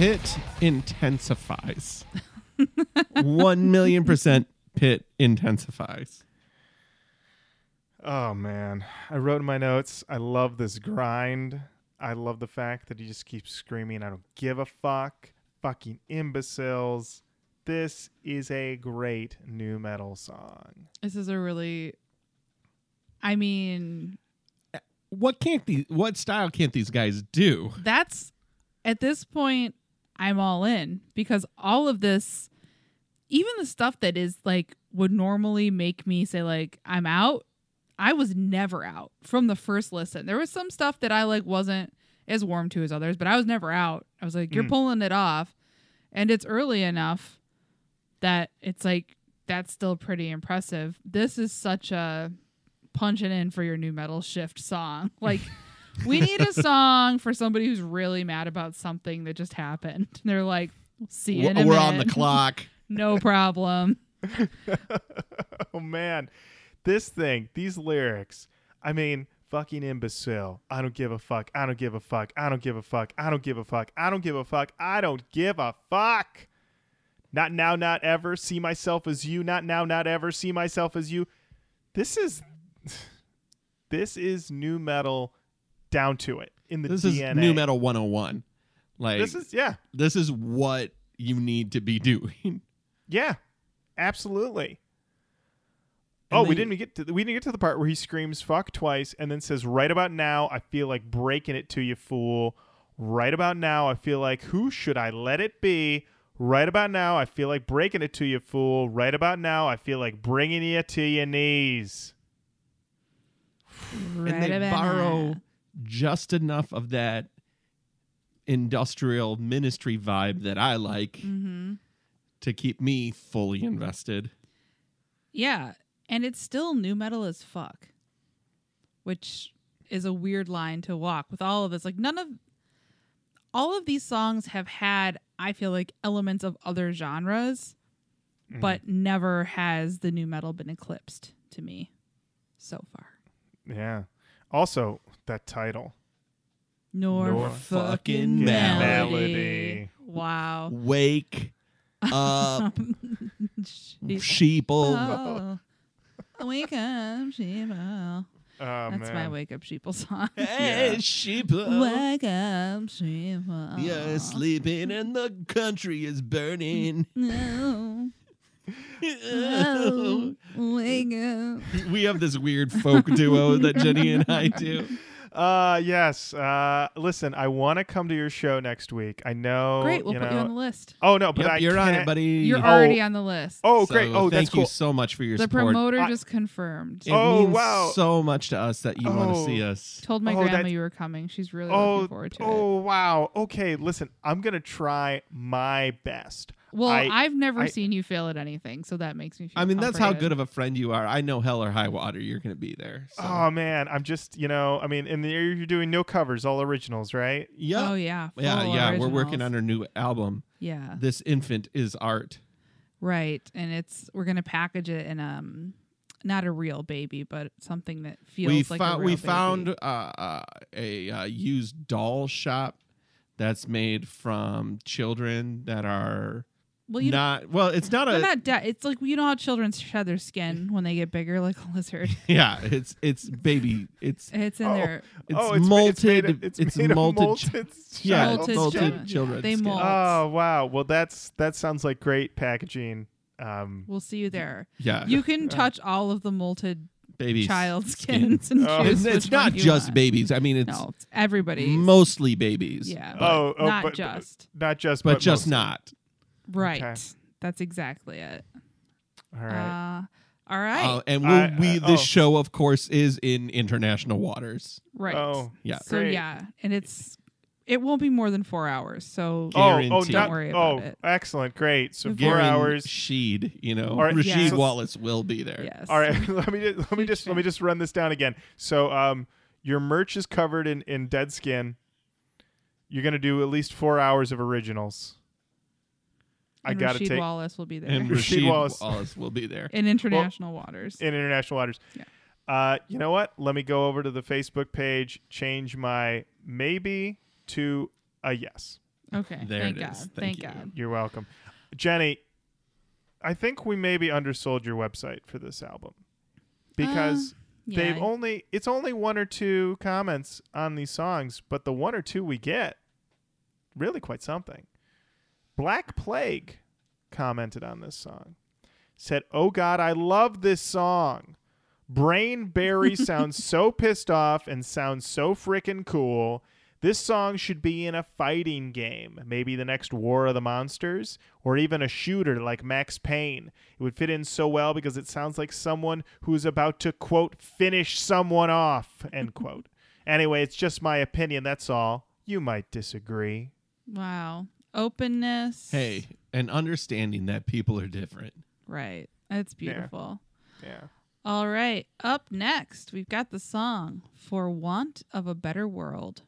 C: Pit intensifies. One million percent pit intensifies.
A: oh man, I wrote in my notes. I love this grind. I love the fact that he just keeps screaming, "I don't give a fuck." Fucking imbeciles. This is a great new metal song.
B: This is a really, I mean,
C: What can't the what style can't these guys do?
B: that's at this point, I'm all in because all of this, even the stuff that is like would normally make me say like I'm out, I was never out from the first listen. There was some stuff that I like wasn't as warm to as others, but I was never out. I was like, you're
A: Mm.
B: pulling it off, and it's early enough that it's like that's still pretty impressive. This is such a punching in for your new metal shift song. Like we need a song for somebody who's really mad about something that just happened. And they're like, see you in a
C: We're on the clock.
B: No problem.
A: oh man, this thing, these lyrics. I mean, fucking imbecile. I don't give a fuck. I don't give a fuck. I don't give a fuck. I don't give a fuck. I don't give a fuck. I don't give a fuck. Not now, not ever. See myself as you. Not now, not ever. See myself as you. This is this is new metal down to it in the
C: This
A: DNA.
C: is new metal 101. Like
A: This is yeah.
C: this is what you need to be doing.
A: Yeah, absolutely.
C: And
A: oh, we didn't get to we didn't get to the part where he screams "fuck" twice and then says, "Right about now, I feel like breaking it to you, fool." Right about now, I feel like who should I let it be? Right about now, I feel like breaking it to you, fool. Right about now, I feel like bringing you to your knees.
B: Right
C: and they
B: about
C: borrow
B: now.
C: Just enough of that industrial ministry vibe that I like
B: Mm-hmm.
C: to keep me fully invested.
B: Yeah, and it's still new metal as fuck. which is a weird line to walk with all of this. Like none of all of these songs have had, I feel like, elements of other genres, but never has the new metal been eclipsed to me so far.
A: Yeah. Also, that title.
B: Nor,
A: Nor
B: fucking
C: fucking
B: melody.
A: melody.
B: Wow.
C: Wake up,
B: She-
C: sheeple.
B: Oh. Wake up, sheeple.
A: Oh,
B: That's
A: man.
B: my wake up sheeple song.
C: Hey, sheeple.
B: Wake up, sheeple.
C: You're sleeping and the country is burning.
B: No. Oh, wake up.
C: we have this weird folk duo that Jenny and I do.
A: Uh yes. Uh listen, I want to come to your show next week. I know.
B: Great, we'll
A: you
B: put
A: know,
B: you on the list.
A: Oh no, but
C: Yep,
A: I
C: you're on it,
A: can't-
C: buddy.
B: You're
A: Oh.
B: already on the list.
A: Oh
C: So
A: great. Oh,
C: thank
A: that's cool.
C: you so much for your support.
B: the
C: support.
B: promoter
A: I-
B: just confirmed.
C: It
A: Oh,
C: means
A: wow.
C: so much to us that you want to
A: Oh.
C: see us.
B: Told my
A: Oh,
B: grandma
A: that's-
B: you were coming. She's really
A: Oh,
B: looking forward to it.
A: oh wow. Okay, listen. I'm gonna try my best.
B: Well,
A: I-
B: I, have never
A: I-
B: seen you fail at anything, so that makes me feel
C: I mean, that's how good of a friend you are. I know hell or high water, you're going to be there. So.
A: Oh man, I'm just you know. I mean, in the area you're doing no covers, all originals, right?
C: yeah.
B: Oh yeah.
C: yeah,
B: full
C: yeah. We're working on our new album.
B: Yeah.
C: This infant is art.
B: Right. And it's we're gonna package it in um not a real baby, but something that feels
C: we
B: like a
C: found
B: real
C: we
B: baby.
C: found uh, uh, a uh, used doll shop that's made from children that are
B: well, you
C: not well. It's not a
B: not de- it's like you know how children shed their skin when they get bigger like a lizard.
C: yeah. It's it's baby. It's
B: It's in
A: Oh.
B: there.
C: it's
A: oh, it's,
C: molted.
A: It's made of, it's
C: it's
A: made of
C: molted.
A: molted
C: yeah,
A: child
B: Molted
C: molted
B: children.
C: children.
B: They
C: skin.
B: mold.
A: Oh wow. Well, that's that sounds like great packaging. Um,
B: We'll see you there.
C: Yeah,
B: You can touch all of the molted
C: baby
B: child skins and
A: Oh.
B: choose
C: It's, it's
B: which
C: not
B: one you
C: just
B: want.
C: babies. I mean, it's
B: No, it's everybody's.
C: mostly babies.
B: yeah.
C: but,
A: oh, oh,
B: not
A: but,
B: just.
A: not just,
C: but just
A: mostly.
C: not.
B: Right.
A: Okay.
B: That's exactly it.
A: All right.
B: Uh, all right.
C: Uh, and we'll,
A: I-
C: we
A: uh,
C: this
A: oh.
C: show, of course, is in international waters.
B: right.
A: Oh,
C: Yeah.
B: So
A: great.
B: yeah, and it's it won't be more than four hours. So
A: Oh, oh,
C: Guaranteed.
A: not-
B: Don't worry about
A: oh,
B: it.
A: excellent, great. So four
C: Guaran-
A: hours.
C: Sheed, you know,
A: All right,
C: Rasheed
B: yeah.
C: Wallace will be there.
B: yes.
A: All right, let me just, let me just let me just run this down again. So, um, your merch is covered in in dead skin. You're gonna do at least four hours of originals. I
B: And
A: gotta
B: Rasheed
A: take
B: Wallace will be there
C: And
A: Rasheed
C: Rasheed
A: Wallace.
C: Wallace. will be there.
B: in international waters.
A: in international waters.
B: Yeah.
A: Uh, you know what? Let me go over to the Facebook page, change my maybe to a yes.
B: okay.
C: There
B: Thank
C: it
B: God.
C: is. Thank
B: Thank
C: you.
B: God.
A: You're welcome, Jenny. I think we maybe undersold your website for this album because
B: Yeah.
A: they've only it's only one or two comments on these songs, but the one or two we get really quite something. Black Plague commented on this song. Said, "Oh god, I love this song. Brian Barry sounds so pissed off and sounds so freaking cool. This song should be in a fighting game, maybe the next War of the Monsters, or even a shooter like Max Payne. It would fit in so well because it sounds like someone who's about to, quote, finish someone off, end quote. Anyway, it's just my opinion, that's all. You might disagree.
B: Wow. Openness.
C: Hey, and understanding that people are different.
B: Right. That's beautiful.
A: Yeah.
B: All right. Up next, we've got the song For Want of a Better World.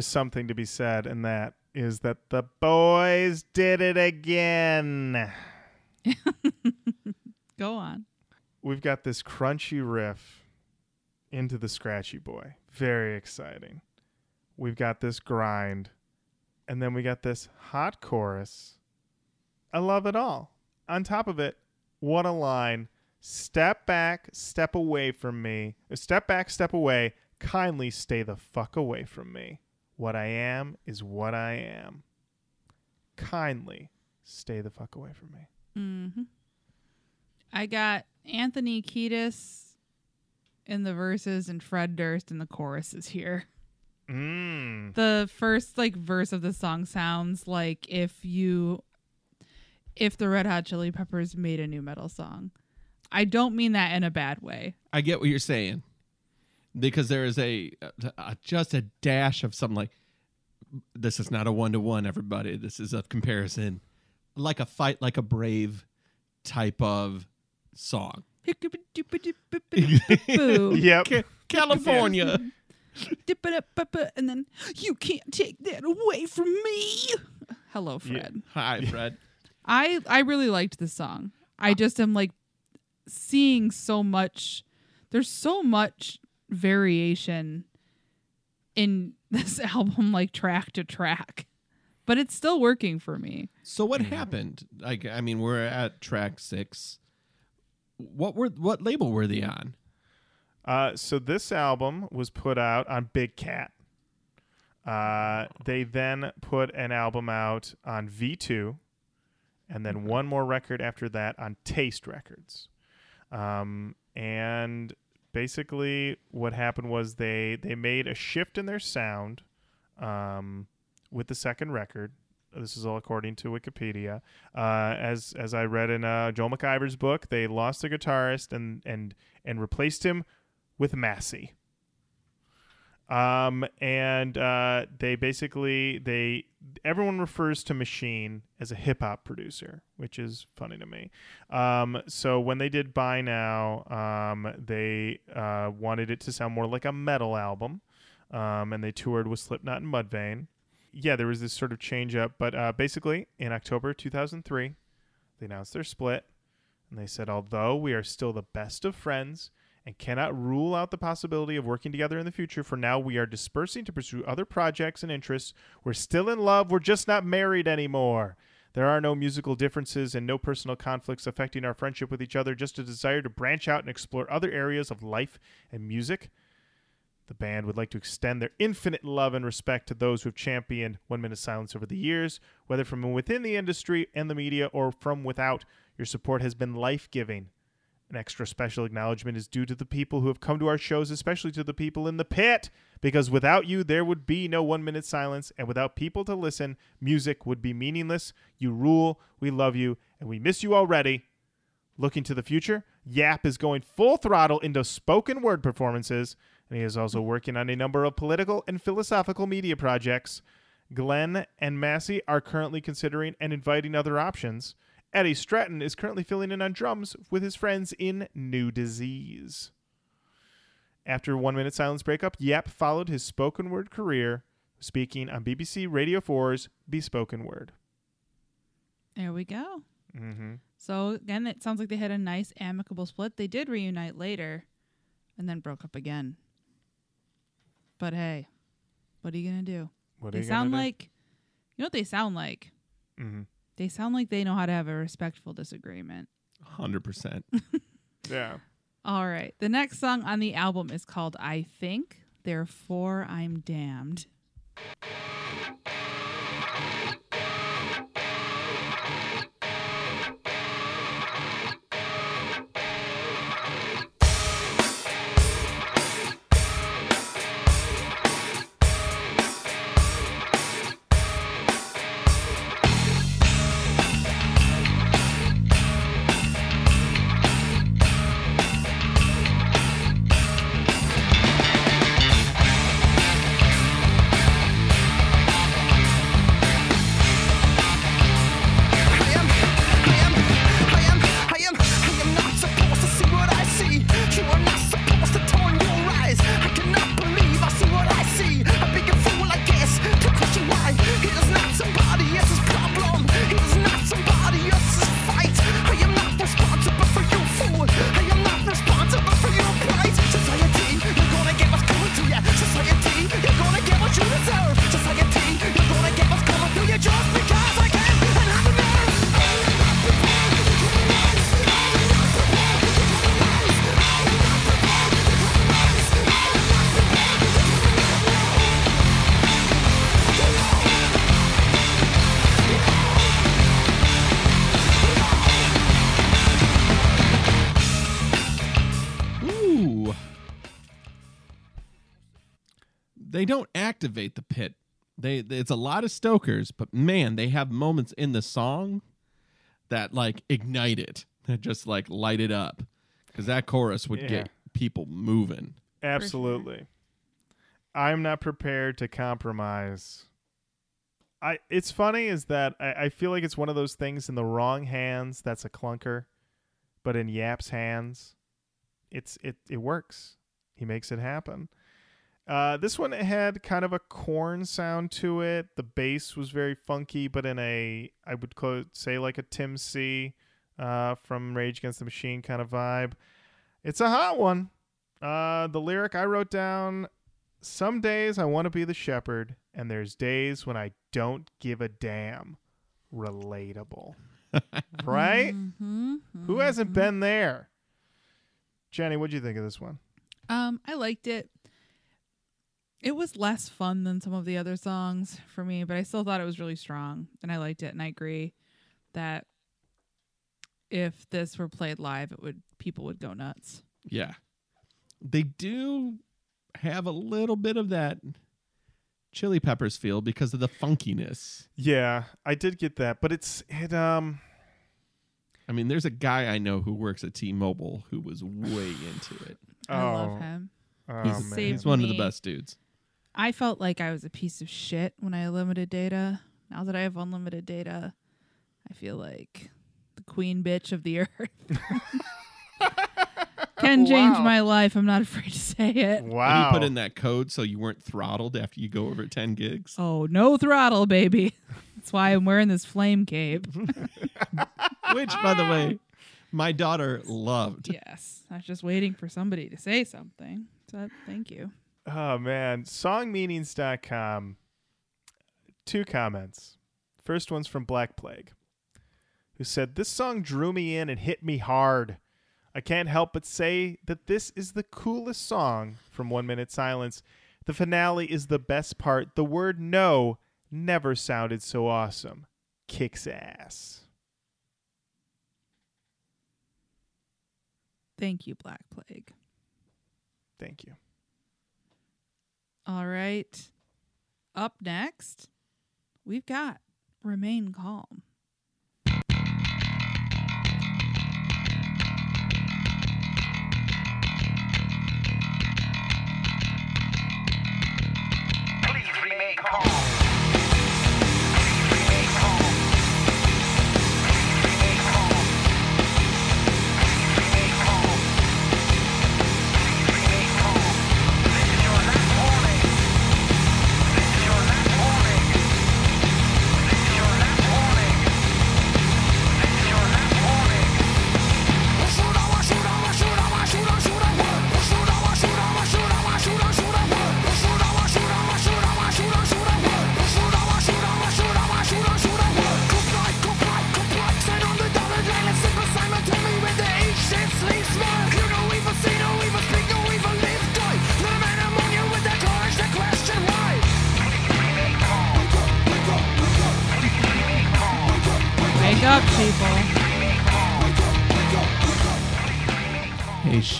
A: There's something to be said, and that is that the boys did it again.
B: Go on.
A: We've got this crunchy riff into the scratchy boy. Very exciting. We've got this grind. And then we got this hot chorus. I love it all. On top of it, what a line. Step back, step away from me. Step back, step away. Kindly stay the fuck away from me. What I am is what I am. Kindly stay the fuck away from me.
B: hmm I got Anthony Kiedis in the verses and Fred Durst in the choruses here.
A: Mmm.
B: The first like verse of the song sounds like if you if the Red Hot Chili Peppers made a new metal song. I don't mean that in a bad way.
C: I get what you're saying because there is a, a just a dash of something like this is not a one to one. Everybody, this is a comparison, like a fight, like a brave type of song.
A: Yep.
C: Ca- California.
B: Dip it up, and then you can't take that away from me. Hello, Fred.
C: Hi, Fred.
B: I I really liked this song. I just am like seeing so much. There's so much variation in this album, like track to track, but it's still working for me.
C: So what happened? Like, I mean, we're at track six. What were what label were they on?
A: Uh, so this album was put out on Big Cat. Uh, they then put an album out on V2, and then one more record after that on Taste Records. Um, and basically, what happened was they they made a shift in their sound um, with the second record. This is all according to Wikipedia. Uh, as as I read in uh, Joel McIver's book, they lost their guitarist and and and replaced him with Massey. Um, and uh, they basically they everyone refers to Machine as a hip hop producer, which is funny to me. Um, so when they did Buy Now, um, they uh, wanted it to sound more like a metal album, um, and they toured with Slipknot and Mudvayne. Yeah, there was this sort of change up, but uh, basically in October 2003, they announced their split, and they said, although we are still the best of friends and cannot rule out the possibility of working together in the future. For now, we are dispersing to pursue other projects and interests. We're still in love. We're just not married anymore. There are no musical differences and no personal conflicts affecting our friendship with each other, just a desire to branch out and explore other areas of life and music. The band would like to extend their infinite love and respect to those who have championed One Minute Silence over the years, whether from within the industry and the media or from without. Your support has been life giving. An extra special acknowledgement is due to the people who have come to our shows, especially to the people in the pit, because without you, there would be no one minute silence, and without people to listen, music would be meaningless. You rule, we love you, and we miss you already. Looking to the future, Yap is going full throttle into spoken word performances, and he is also working on a number of political and philosophical media projects. Glenn and Massey are currently considering and inviting other options. Eddie Stratton is currently filling in on drums with his friends in New Disease. After One Minute Silence breakup, Yap followed his spoken word career, speaking on BBC Radio 4's Bespoken Word.
B: There we go.
A: Mm-hmm.
B: So again, it sounds like they had a nice amicable split. They did reunite later, and then broke up again. But hey, what are you gonna do?
A: What are
B: they sound
A: gonna
B: like, you know what they sound like?
A: do?
B: They sound like they know how to have a respectful disagreement.
C: Hundred percent.
A: Yeah.
B: All right. The next song on the album is called I Think, Therefore I'm Damned.
C: They don't activate the pit. They it's a lot of Stokers, but man, they have moments in the song that like ignite it, that just like light it up, because that chorus would
A: Yeah.
C: get people moving.
A: Absolutely. I'm not prepared to compromise. I it's funny is that I, I feel like it's one of those things in the wrong hands that's a clunker, but in Yap's hands, it's it it works. He makes it happen. Uh, this one had kind of a Korn sound to it. The bass was very funky, but in a I would call say like a Tim C uh, from Rage Against the Machine kind of vibe. It's a hot one. Uh, the lyric I wrote down Some days I want to be the shepherd, and there's days when I don't give a damn. Relatable. right?
B: Mm-hmm.
A: Who hasn't been there? Jenny, what do you think of this one?
B: Um, I liked it. It was less fun than some of the other songs for me, but I still thought it was really strong, and I liked it. And I agree that if this were played live, it would people would go nuts.
C: Yeah. They do have a little bit of that chili peppers feel because of the funkiness.
A: Yeah, I did get that, but it's it um
C: I mean, there's a guy I know who works at T-Mobile who was way into it.
B: I
A: Oh,
B: love him.
A: oh,
C: He's,
A: man.
C: He's one of the best dudes.
B: I felt like I was a piece of shit when I had limited data. Now that I have unlimited data, I feel like the queen bitch of the earth. Can change
A: Wow.
B: my life. I'm not afraid to say it.
C: And
A: Wow.
C: you put in that code so you weren't throttled after you go over 10 gigs.
B: Oh, no throttle, baby. That's why I'm wearing this flame cape.
C: Which, by the way, my daughter loved.
B: yes. I was just waiting for somebody to say something. So thank you.
A: Oh man, songmeanings.com. Two comments. First one's from Black Plague, who said, This song drew me in and hit me hard. I can't help but say that this is the coolest song from One Minute Silence. The finale is the best part. The word no never sounded so awesome. Kicks ass.
B: Thank you, Black Plague.
A: Thank you.
B: All right. Up next, we've got Remain Calm.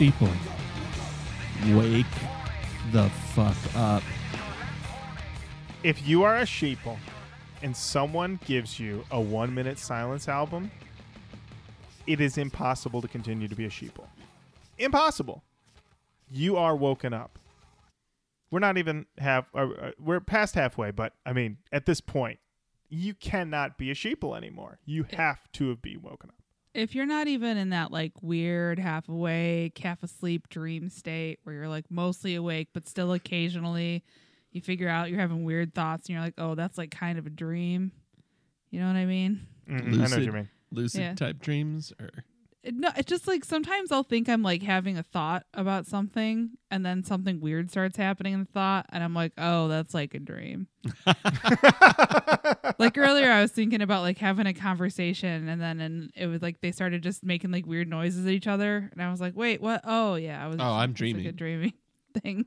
C: Sheeple. Wake the fuck up.
A: If you are a sheeple and someone gives you a one minute silence album, it is impossible to continue to be a sheeple. Impossible. You are woken up. We're not even half. Uh, uh, we're past halfway, but I mean, at this point, you cannot be a sheeple anymore. You have to be woken up.
B: If you're not even in that like weird half awake, half asleep dream state where you're like mostly awake, but still occasionally you figure out you're having weird thoughts and you're like, oh, that's like kind of a dream. You know what I mean?
A: Mhm, I know what you mean.
C: lucid
B: Yeah.
C: type dreams or
B: It, no, it's just like sometimes I'll think I'm like having a thought about something and then something weird starts happening in the thought and I'm like, oh, that's like a dream. like earlier I was thinking about like having a conversation and then and it was like they started just making like weird noises at each other and I was like, wait, what? Oh yeah, I was
C: Oh, I'm
B: it's like a
C: dreaming.
B: dreaming thing.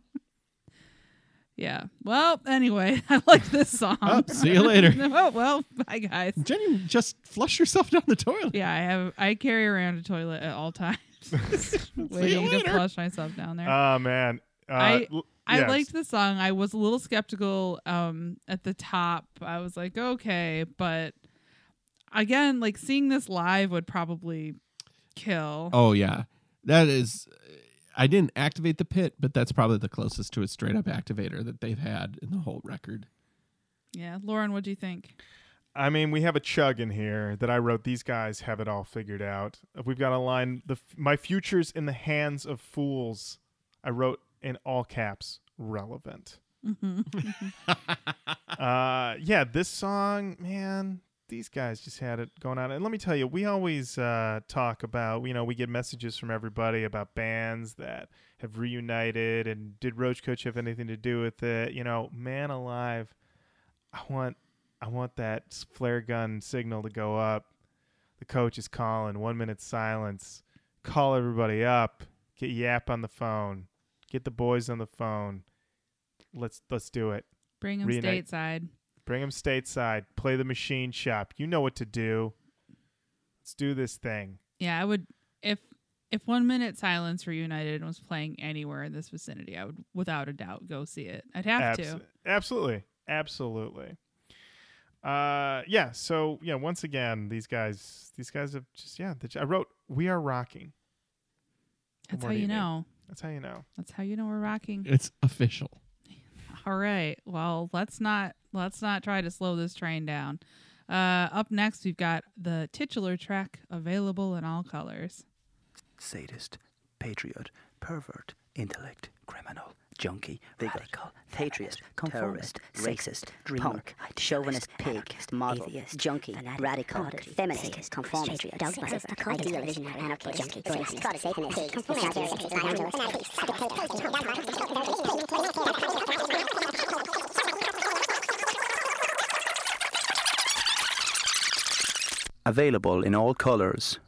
B: Yeah. Well, anyway, I like this song.
C: Oh, see you later.
B: oh, well, bye guys.
C: Jenny, just flush yourself down the toilet.
B: Yeah, I have. I carry around a toilet at all times, waiting to
C: later.
B: flush myself down there.
A: Oh man. Uh,
B: I-
A: l-
B: I
A: Yes.
B: liked the song. I was a little skeptical um at the top. I was like, okay, but again, like seeing this live would probably kill.
C: Oh yeah, that is. I didn't activate the pit, but that's probably the closest to a straight up activator that they've had in the whole record.
B: Yeah, Lauren, what do you think?
A: I mean, we have a chug in here that I wrote. These guys have it all figured out. We've got a line: "The my future's in the hands of fools." I wrote in all caps, relevant. uh, yeah, this song, man, these guys just had it going on. And let me tell you, we always uh, talk about, you know, we get messages from everybody about bands that have reunited and did Roach Coach have anything to do with it? You know, man alive, I want, I want that flare gun signal to go up. The coach is calling. One minute silence. Call everybody up. Get Yap on the phone. Get the boys on the phone. Let's let's do it.
B: Bring them
A: Reunite.
B: stateside.
A: Bring them stateside. Play the machine shop. You know what to do. Let's do this thing.
B: Yeah, I would if if One Minute Silence reunited was playing anywhere in this vicinity, I would without a doubt go see it. I'd have
A: Abs-
B: to.
A: Absolutely. Absolutely. Uh yeah, so yeah, once again, these guys these guys have just yeah, the, I wrote we are rocking.
B: That's
A: more
B: how you
A: you need?
B: know.
A: That's how you know.
B: That's how you know we're rocking.
C: It's official.
B: All right. Well, let's not let's not try to slow this train down. Uh, up next, we've got the titular track available in all colors.
F: sadist, patriot, pervert, intellect, criminal, junkie, radical, patriot, conformist, racist, punk, chauvinist, pig, model, junkie, radical, feminist, conformist, dogma, ideal, visionary, anarchist, junkie, Buddhist, Satanist, Available in all colors.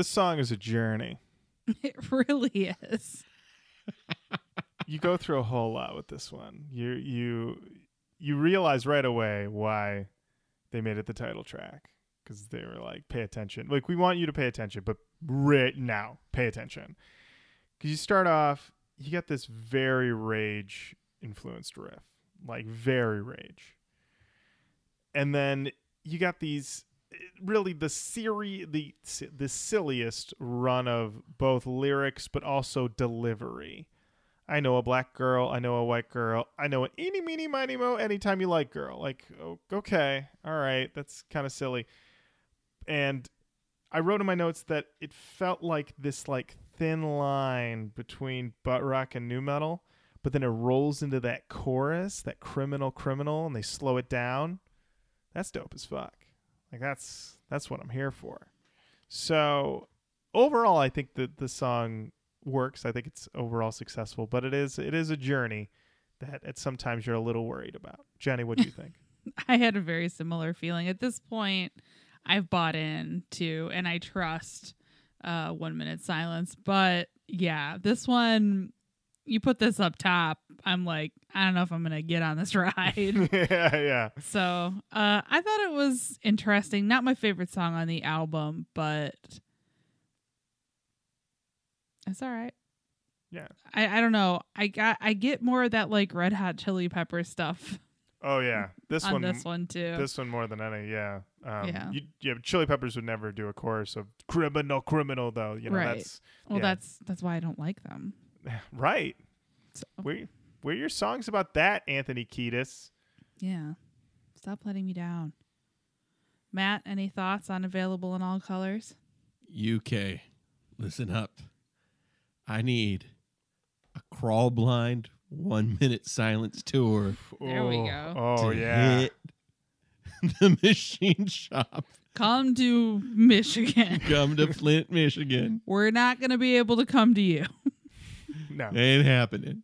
A: This song is a journey.
B: It really is.
A: you go through a whole lot with this one. You you you realize right away why they made it the title track because they were like, pay attention. Like we want you to pay attention, but right now, pay attention. Because you start off, you get this very rage influenced riff, like very rage, and then you got these really the seri- the the silliest run of both lyrics but also delivery. I know a black girl, I know a white girl, I know an eeny meeny miny mo anytime you like girl. Like okay, all right, that's kind of silly. And I wrote in my notes that it felt like this like thin line between butt rock and new metal, but then it rolls into that chorus, that criminal criminal, and they slow it down. That's dope as fuck. Like that's that's what I'm here for. So overall, I think that the song works. I think it's overall successful, but it is it is a journey that at sometimes you're a little worried about. Jenny, what do you think?
B: I had a very similar feeling. At this point, I've bought in to and I trust uh one minute silence. But yeah, this one you put this up top, I'm like, I don't know if I'm gonna get on this ride.
A: yeah, yeah.
B: so uh I thought it was interesting. Not my favorite song on the album, but it's all right.
A: Yeah.
B: I, I don't know. I got I get more of that like red hot chili pepper stuff
A: Oh yeah, this
B: on
A: one.
B: this one too.
A: This one more than any. Yeah. Um,
B: Yeah.
A: You, yeah. Chili Peppers would never do a chorus of criminal, criminal though. You know
B: Right.
A: that's
B: well,
A: yeah.
B: that's that's why I don't like them.
A: right.
B: So,
A: Where where are your songs about that, Anthony Kiedis?
B: yeah. Stop letting me down. Matt, any thoughts on available in all colors?
C: UK, listen up. I need a crawl blind one minute silence tour
B: There we go.
A: Oh
C: to
A: yeah.
C: hit the machine shop.
B: Come to Michigan.
C: Come to Flint, Michigan.
B: We're not going to be able to come to you.
A: No.
C: Ain't happening.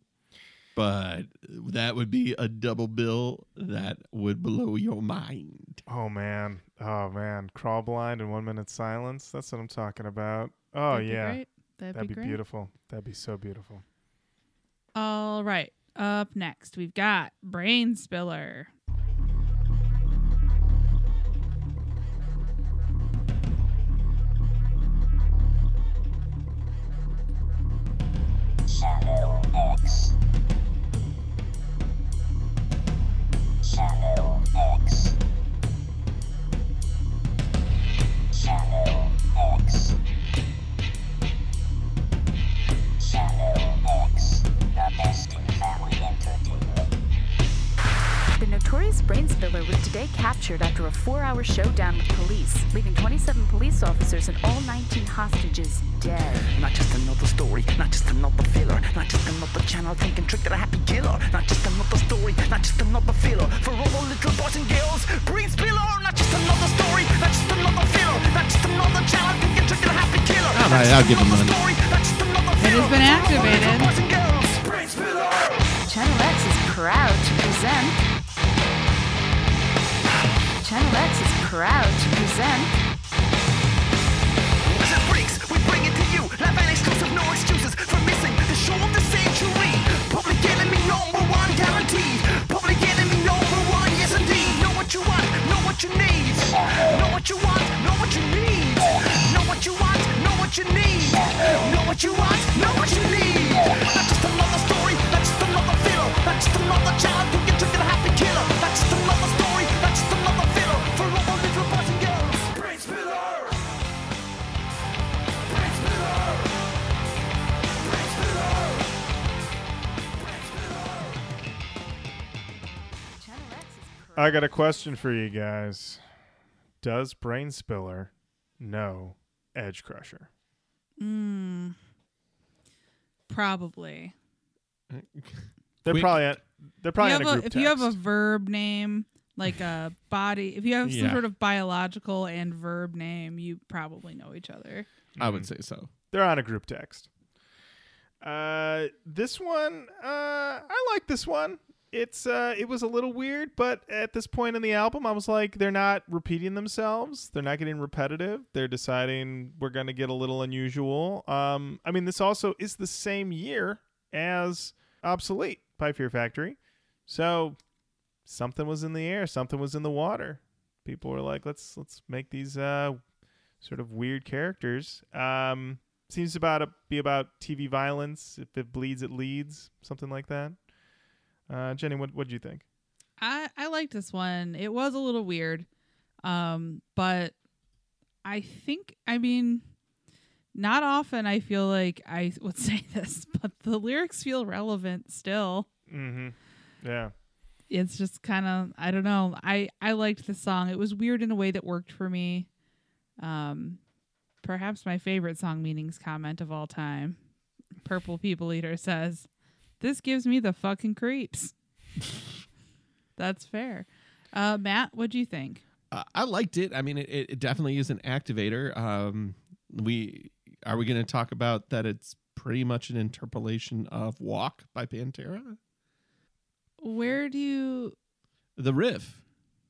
C: But that would be a double bill that would blow your mind.
A: Oh man. Oh man. Crawl blind and one minute silence. That's what I'm talking about. Oh
B: That'd be
A: yeah.
B: great. That'd,
A: That'd
B: be,
A: be
B: great.
A: beautiful. That'd be so beautiful.
B: All right. Up next, we've got Brain Spiller.
H: Channel X.
I: today captured after a four hour showdown with police, leaving 27 police officers and all 19 hostages dead.
F: Not just another story, not just another filler, not just another channel thinking trick that a happy killer. Not just another story, not just another filler. For all the little boys and girls, brain spiller. Not just another story, not just another filler, not just another channel thinking trick that a happy killer.
C: All right, I'll give him money.
B: It has been activated.
I: Channel X is proud to present. Channel X is proud to present.
E: As it breaks, we bring it to you. Live and exclusive, no excuses for missing the show of the century. Public enemy number one, guaranteed. Public enemy number one, yes indeed. Know what you want, know what you need. Know what you want, know what you need. Know what you want, know what you need. Know what you want, know what you need. Not just another story, not just another filler, not just another child
A: I got a question for you guys. Does Brain Spiller know Edgecrusher?
B: Mm, probably.
A: They're
C: Quick-
A: probably at, they're probably
B: if
A: in
B: you
A: a
B: have
A: group
B: a, if you have a verb name, like a body, if you have some
C: Yeah.
B: sort of biological and verb name, you probably know each other.
C: I would say so.
A: They're on a group text. Uh, this one, uh, I like this one. It's uh, it was a little weird, but at this point in the album, I was like, they're not repeating themselves. They're not getting repetitive. They're deciding we're gonna get a little unusual. Um, I mean, this also is the same year as Obsolete by Fear Factory, so something was in the air. Something was in the water. People were like, let's let's make these uh sort of weird characters. Um, seems about to be about TV violence. If it bleeds, it leads. Something like that. Uh, Jenny, what what do you think?
B: I I liked this one. It was a little weird, um, but I think I mean, not often I feel like I would say this, but the lyrics feel relevant still.
A: Mm-hmm. Yeah.
B: It's just kind of I don't know. I I liked the song. It was weird in a way that worked for me. Um, perhaps my favorite song meanings comment of all time. Purple People Eater says, "This gives me the fucking creeps." That's fair. Uh, Matt, what do you think?
C: Uh, I liked it. I mean, it, it definitely is an activator. Um, we are we going to talk about that? It's pretty much an interpolation of "Walk" by Pantera.
B: Where do you
C: The riff.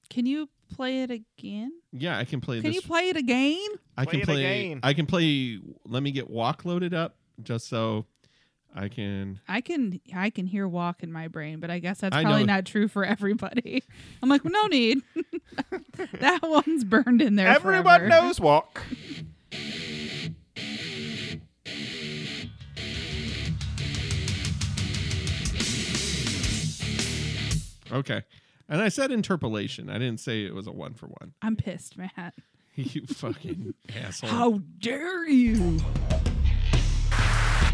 B: can you play it again?
C: Yeah, I can play
B: Can
C: this.
B: you play it again?
C: I
A: Play
C: can
A: it
C: play.
A: again.
C: I can play. Let me get "Walk" loaded up just so I can.
B: I can. I can hear walk in my brain, but I guess that's probably not true for everybody. I'm like, no need. that one's burned in there.
A: Everyone
B: forever.
A: knows walk.
C: okay, and I said interpolation. I didn't say it was a one for one.
B: I'm pissed, Matt.
C: you fucking asshole!
B: How dare you!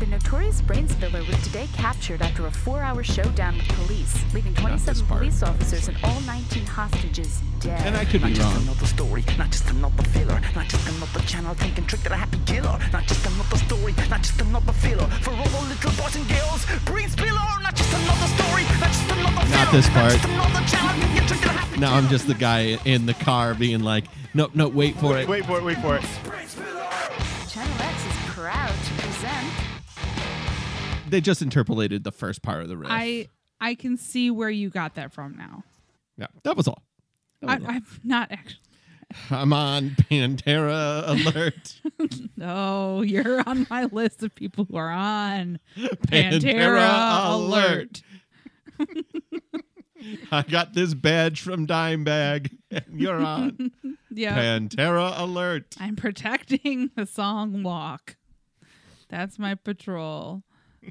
I: The notorious brain spiller was today captured after a four-hour showdown with police, leaving 27 police officers and all 19 hostages dead.
C: And I could be
F: Not just
C: wrong.
F: another story, not just another filler, not just another channel thinking trick that a happy killer, not just another story, not just another filler. For all the little boys and girls, brain spiller, not just another story, not just another filler,
C: Not this part.
F: just another channel thinking trick that a happy
C: Now I'm just the guy in the car being like, nope, no, wait for it.
A: Wait for it. Wait for it.
I: Channel X is proud to present
C: They just interpolated the first part of the riff.
B: I I can see where you got that from now.
C: yeah, that was all. That
B: I,
C: was all.
B: I've not actually.
C: I'm on Pantera alert.
B: No, you're on my list of people who are on
C: Pantera
B: Pantera
C: alert.
B: alert.
C: I got this badge from Dimebag. and You're on
B: Yeah,
C: Pantera alert.
B: I'm protecting the song "Walk." That's my patrol.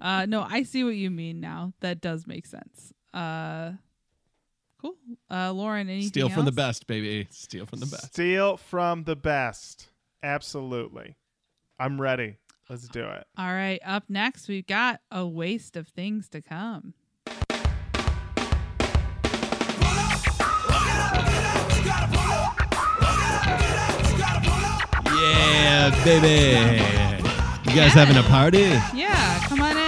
B: Uh, no, I see what you mean now. That does make sense. Uh, cool. Uh, Lauren, anything
C: Steal from the best, baby. Steal from the best.
A: Steal from the best. Absolutely. I'm ready. Let's do it.
B: All right. Up next, we've got a waste of things to come.
C: Yeah, baby. You guys having a party?
B: Yeah, come on in.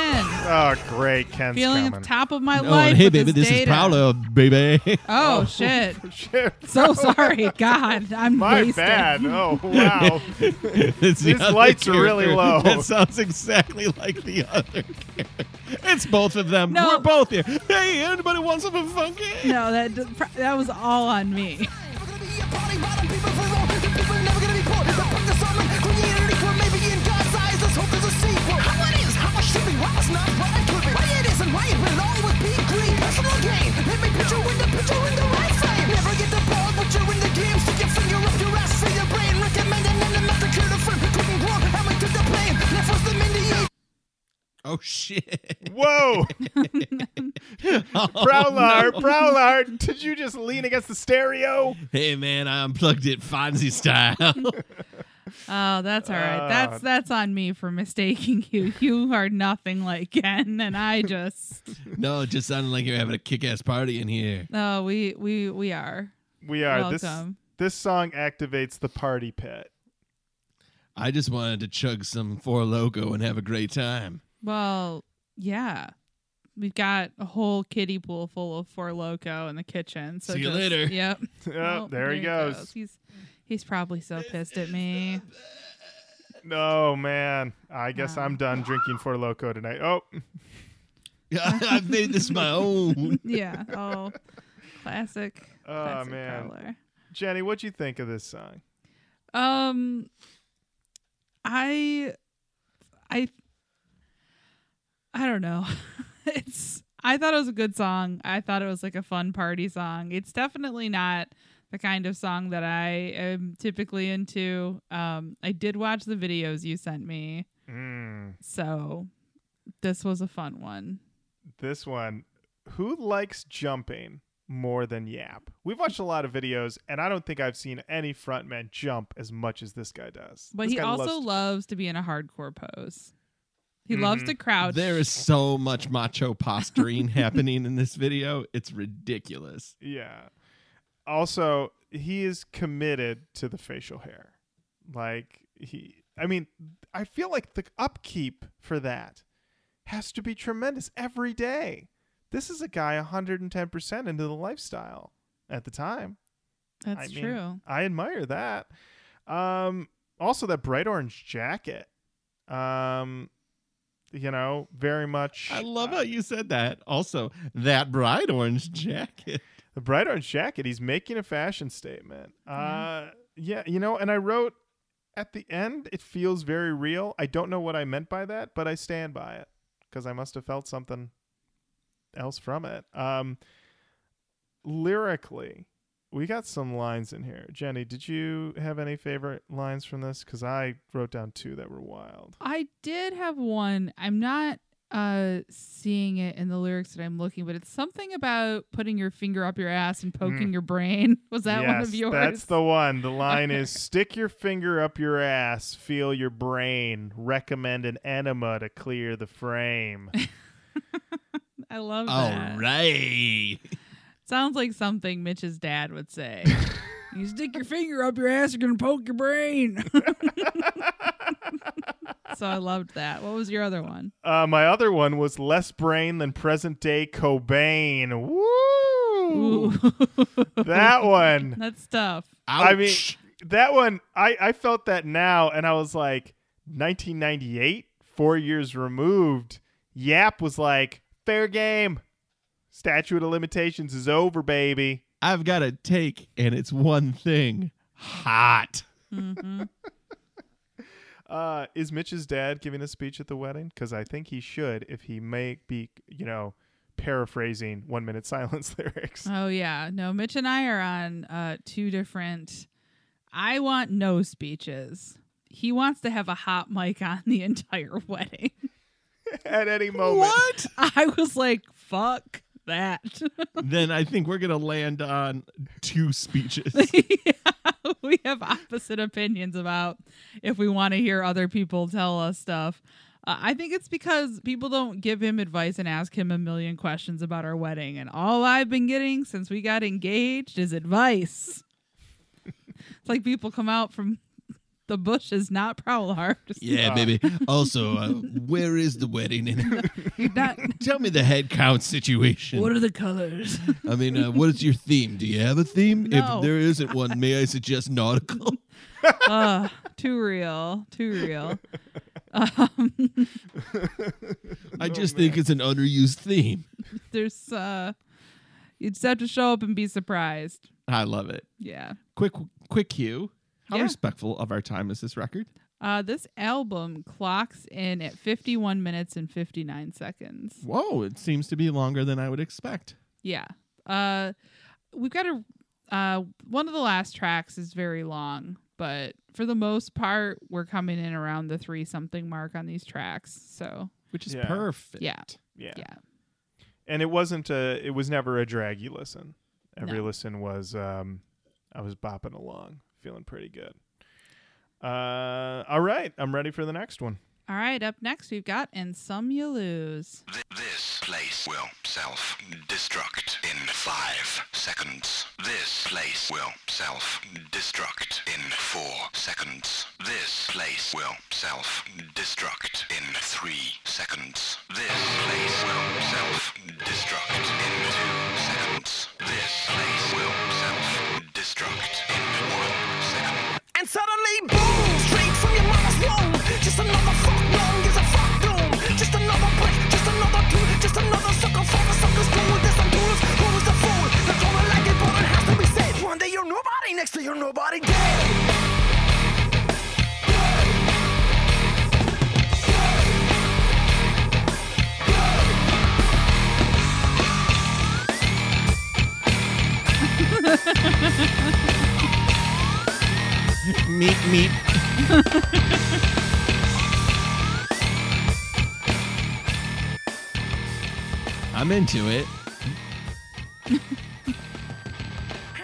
A: Oh, great. Ken's
B: Feeling at
A: coming.
B: the top of my
C: Oh,
B: life.
C: hey,
B: with
C: baby, this is
B: data.
C: Prowler, baby.
B: Oh, oh shit.
A: Shit.
B: So sorry. God, I'm
A: My
B: wasted.
A: bad. Oh, wow.
C: It's the
A: These
C: other
A: lights are really
C: character.
A: low.
C: That sounds exactly like the other character. It's both of them.
B: No.
C: We're both here. Hey, anybody want something funky?
B: No, that that was all on me.
C: Oh, shit.
A: Whoa.
C: Oh,
A: Prowler,
C: no.
A: Prowler, did you just lean against the stereo?
C: Hey, man, I unplugged it Fonzie style.
B: Oh, that's all right.
A: Uh,
B: That's that's on me for mistaking you. You are nothing like Ken, and I just
C: no, it just sounded like you're having a kick ass party in here.
B: no. We we we are.
A: We are. This
B: Welcome.
A: this song activates the party pit.
C: I just wanted to chug some Four Loco and have a great time.
B: Well, yeah. We've got a whole kiddie pool full of Four Loco in the kitchen. So
C: See you
B: just-
C: later.
B: Yep.
A: Oh,
B: Well,
A: there he goes.
B: He's he's probably so pissed at me.
A: No, man. I guess
B: Wow.
A: I'm done drinking Four Loco tonight. Oh,
C: I've made this my own.
B: Yeah. Oh, classic.
A: Oh,
B: classic
A: man.
B: Prowler.
A: Jenny, what'd you think of this song?
B: Um, I, I, I don't know. it's. I thought it was a good song. I thought it was like a fun party song. It's definitely not the kind of song that I am typically into. Um, I did watch the videos you sent me,
A: Mm,
B: so this was a fun one.
A: this one. Who likes jumping more than Yap? We've watched a lot of videos, and I don't think I've seen any frontman jump as much as this guy does.
B: But
A: This
B: he also
A: loves-
B: loves to be in a hardcore pose. He loves
A: Mhm.
B: to crouch.
C: There is so much macho posturing happening in this video. It's ridiculous.
A: Yeah. Also, he is committed to the facial hair. Like he I mean, I feel like the upkeep for that has to be tremendous every day. This is a guy 110% into the lifestyle at the time.
B: That's
A: I mean,
B: true.
A: I admire that. Um also that bright orange jacket. Um you know, very much
C: I love
A: uh,
C: how you said that. Also, that bright orange jacket.
A: The bright orange jacket, he's making a fashion statement. Uh yeah, you know, and I wrote at the end it feels very real. I don't know what I meant by that, but I stand by it because I must have felt something else from it. Um lyrically, we got some lines in here. Jenny, did you have any favorite lines from this cuz I wrote down two that were wild.
B: I did have one. I'm not uh seeing it in the lyrics that I'm looking, but it's something about putting your finger up your ass and poking your brain. Was that
A: yes,
B: one of yours?
A: That's the one. The line is stick your finger up your ass, feel your brain, recommend an enema to clear the frame.
B: I love
C: All
B: that.
C: right.
B: Sounds like something Mitch's dad would say. you stick your finger up your ass, you're gonna poke your brain. so I loved that. What was your other one?
A: uh, my other one was less brain than present day Cobain. Woo! that one.
B: That's tough.
A: I mean, that one, I, I felt that now, and I was like, 1998, four years removed. Yap was like, fair game. Statute of limitations is over, baby.
C: I've got a take, and it's one thing: hot.
A: Uh, is Mitch's dad giving a speech at the wedding? Because I think he should, if he may be, you know, paraphrasing one minute silence lyrics.
B: Oh yeah. No, Mitch and I are on uh two different I want no speeches. He wants to have a hot mic on the entire wedding.
A: at any moment.
C: What?
B: I was like, fuck that.
C: then I think we're gonna land on two speeches.
B: yeah, we have opposite opinions about if we want to hear other people tell us stuff. Uh, I think it's because people don't give him advice and ask him a million questions about our wedding. And all I've been getting since we got engaged is advice. it's like people come out from the bush is not prowl hard.
C: yeah, baby. Also, uh, where is the wedding? And
B: Not,
C: tell me the head count situation.
B: what are the colors?
C: I mean, uh, what is your theme? Do you have a theme?
B: No.
C: If there isn't one, may I suggest nautical?
B: uh, too real. Too real. Um,
C: I just think it's an underused theme.
B: there's uh you just have to show up and be surprised.
C: I love it.
B: Yeah.
C: Quick, quick cue. How
B: Yeah.
C: respectful of our time is this record?
B: Uh this album clocks in at 51 minutes and 59 seconds.
C: Whoa, it seems to be longer than I would expect.
B: Yeah. Uh we've got a uh one of the last tracks is very long, but for the most part we're coming in around the 3 something mark on these tracks. So,
C: Which is
A: Yeah.
C: perfect.
B: yeah.
A: Yeah.
B: Yeah.
A: And it wasn't a, it was never a draggy listen. Every
B: No.
A: listen was, um, I was bopping along, feeling pretty good. Uh, all right. I'm ready for the next one.
B: All right, up next we've got And Some You Lose.
J: This place will self-destruct in five seconds. This place will self-destruct in four seconds. This place will self-destruct in three seconds. This place will self-destruct in two seconds. This place will self-destruct
E: And suddenly, boom, straight from your mama's womb. Just another fuck wrong is a fuck doom. Just another break, just another tool, just another sucker for the suckers. Go with this, I'm clueless. Who is the fool? Not gonna like it, but it has to be said. One day you're nobody, next day you're nobody dead.
C: Meet, meet. I'm into it.
E: Hey,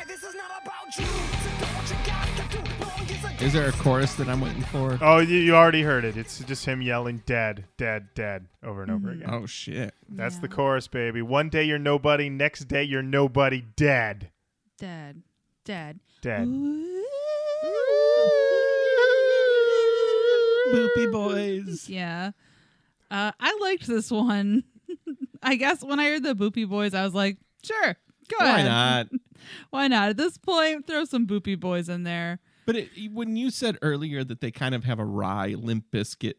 E: this is not about you. So do what you got to do. Wrong is a
C: Is there a chorus that I'm waiting for?
A: Oh, you, you already heard it. It's just him yelling dead, dead, dead over and over mm. again.
C: Oh shit.
A: That's the chorus, baby. One day you're nobody, next day you're nobody dead.
B: Dead. Dead.
A: Dead.
C: Boopy boys.
B: Yeah. Uh, I liked this one. I guess when I heard the Boopy Boys, I was like, sure, go ahead.
C: Why
B: ahead.
C: not?
B: Why not? At this point, throw some Boopy Boys in there.
C: But it, when you said earlier that they kind of have a wry, Limp Bizkit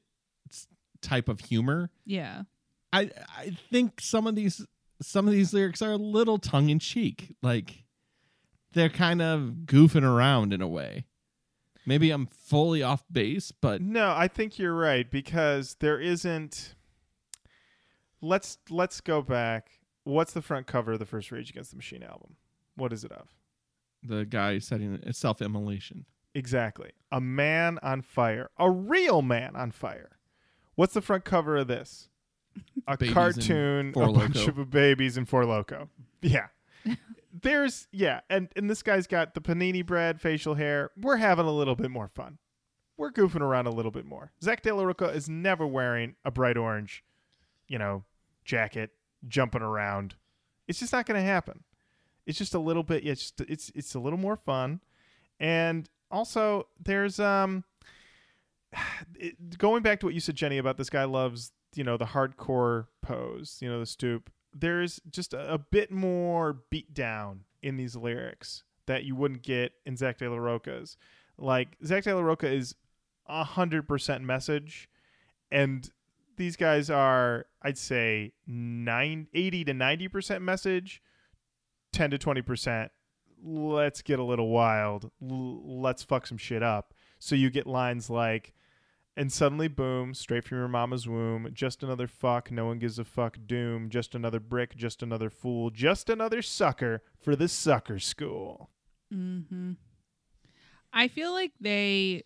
C: type of humor,
B: Yeah.
C: I I think some of these some of these lyrics are a little tongue in cheek. Like they're kind of goofing around in a way. Maybe I'm fully off base, but
A: No, I think you're right because there isn't. Let's let's go back. What's the front cover of the first Rage Against the Machine album? What is it of?
C: the guy setting a self-immolation.
A: Exactly. A man on fire. A real man on fire. What's the front cover of this? a
C: Babies
A: cartoon, a bunch of babies and four loco. Yeah. There's yeah, and and this guy's got the panini bread, facial hair. We're having a little bit more fun. We're goofing around a little bit more. Zack de la Rocha is never wearing a bright orange, you know, jacket, jumping around. It's just not going to happen. It's just a little bit. Yeah, it's just, it's it's a little more fun, and also there's um it, going back to what you said, Jenny, about this guy loves you know the hardcore pose, you know the stoop. There's just a, a bit more beat down in these lyrics that you wouldn't get in Zack de la Rocha's. Like Zack de la Rocha is hundred percent message, and these guys are, I'd say, nine, 80 to ninety percent message, ten to twenty percent. Let's get a little wild. L- let's fuck some shit up. So you get lines like, and suddenly, boom, straight from your mama's womb. Just another fuck. No one gives a fuck. Doom. Just another brick. Just another fool. Just another sucker for the sucker school.
B: Mm-hmm. I feel like they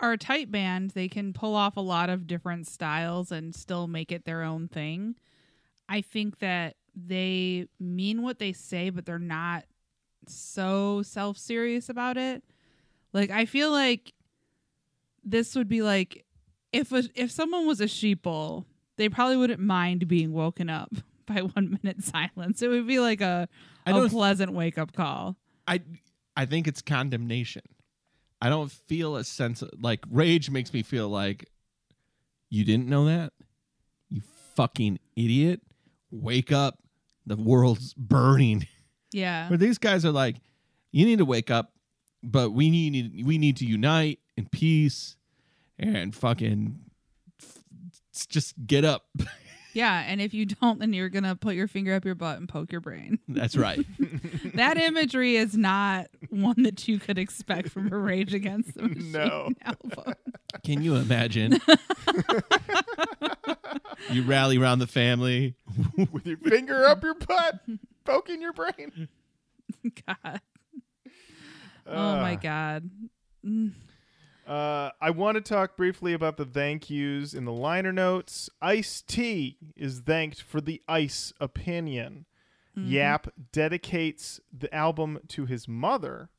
B: are a tight band. They can pull off a lot of different styles and still make it their own thing. I think that they mean what they say, but they're not so self serious about it. Like I feel like this would be like if a, if someone was a sheeple, they probably wouldn't mind being woken up by one minute silence. It would be like a a pleasant wake up call.
C: I I think it's condemnation. I don't feel a sense of like rage makes me feel like you didn't know that? You fucking idiot. Wake up. The world's burning.
B: Yeah.
C: But these guys are like, you need to wake up, but we need we need to unite in peace and fucking f- just get up.
B: Yeah, and if you don't, then you're gonna put your finger up your butt and poke your brain.
C: That's right.
B: that imagery is not one that you could expect from a Rage Against the Machine
A: No.
B: album.
C: Can you imagine? you rally around the family.
A: With your finger up your butt, poking your brain.
B: God. Ah. oh my. God. Mm.
A: Uh, I want to talk briefly about the thank yous in the liner notes. Ice T is thanked for the ice opinion. Yap dedicates the album to his mother.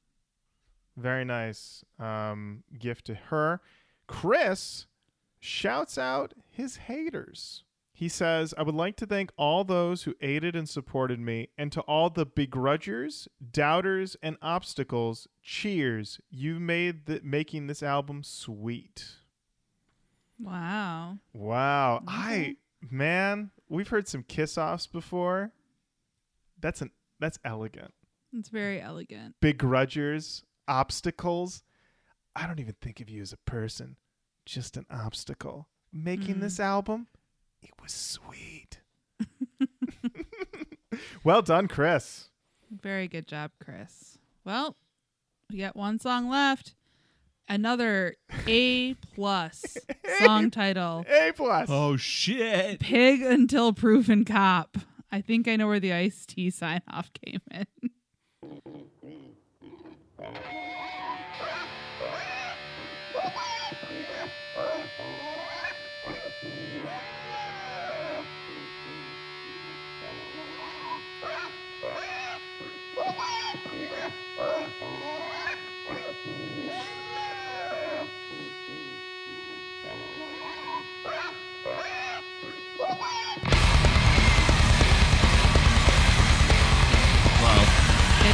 A: Very nice um, gift to her. Chris shouts out his haters. He says, I would like to thank all those who aided and supported me, and to all the begrudgers, doubters, and obstacles, cheers. You made the, making this album sweet.
B: Wow.
A: Wow. I man, we've heard some kiss offs before. That's an that's elegant.
B: It's very elegant.
A: Begrudgers, obstacles. I don't even think of you as a person, just an obstacle. Making this mm-hmm. album, it was sweet. well done, Chris.
B: Very good job, Chris. Well, we got one song left. Another A plus song title.
A: A plus.
C: Oh shit.
B: Pig until proven cop. I think I know where the Ice T sign off came in.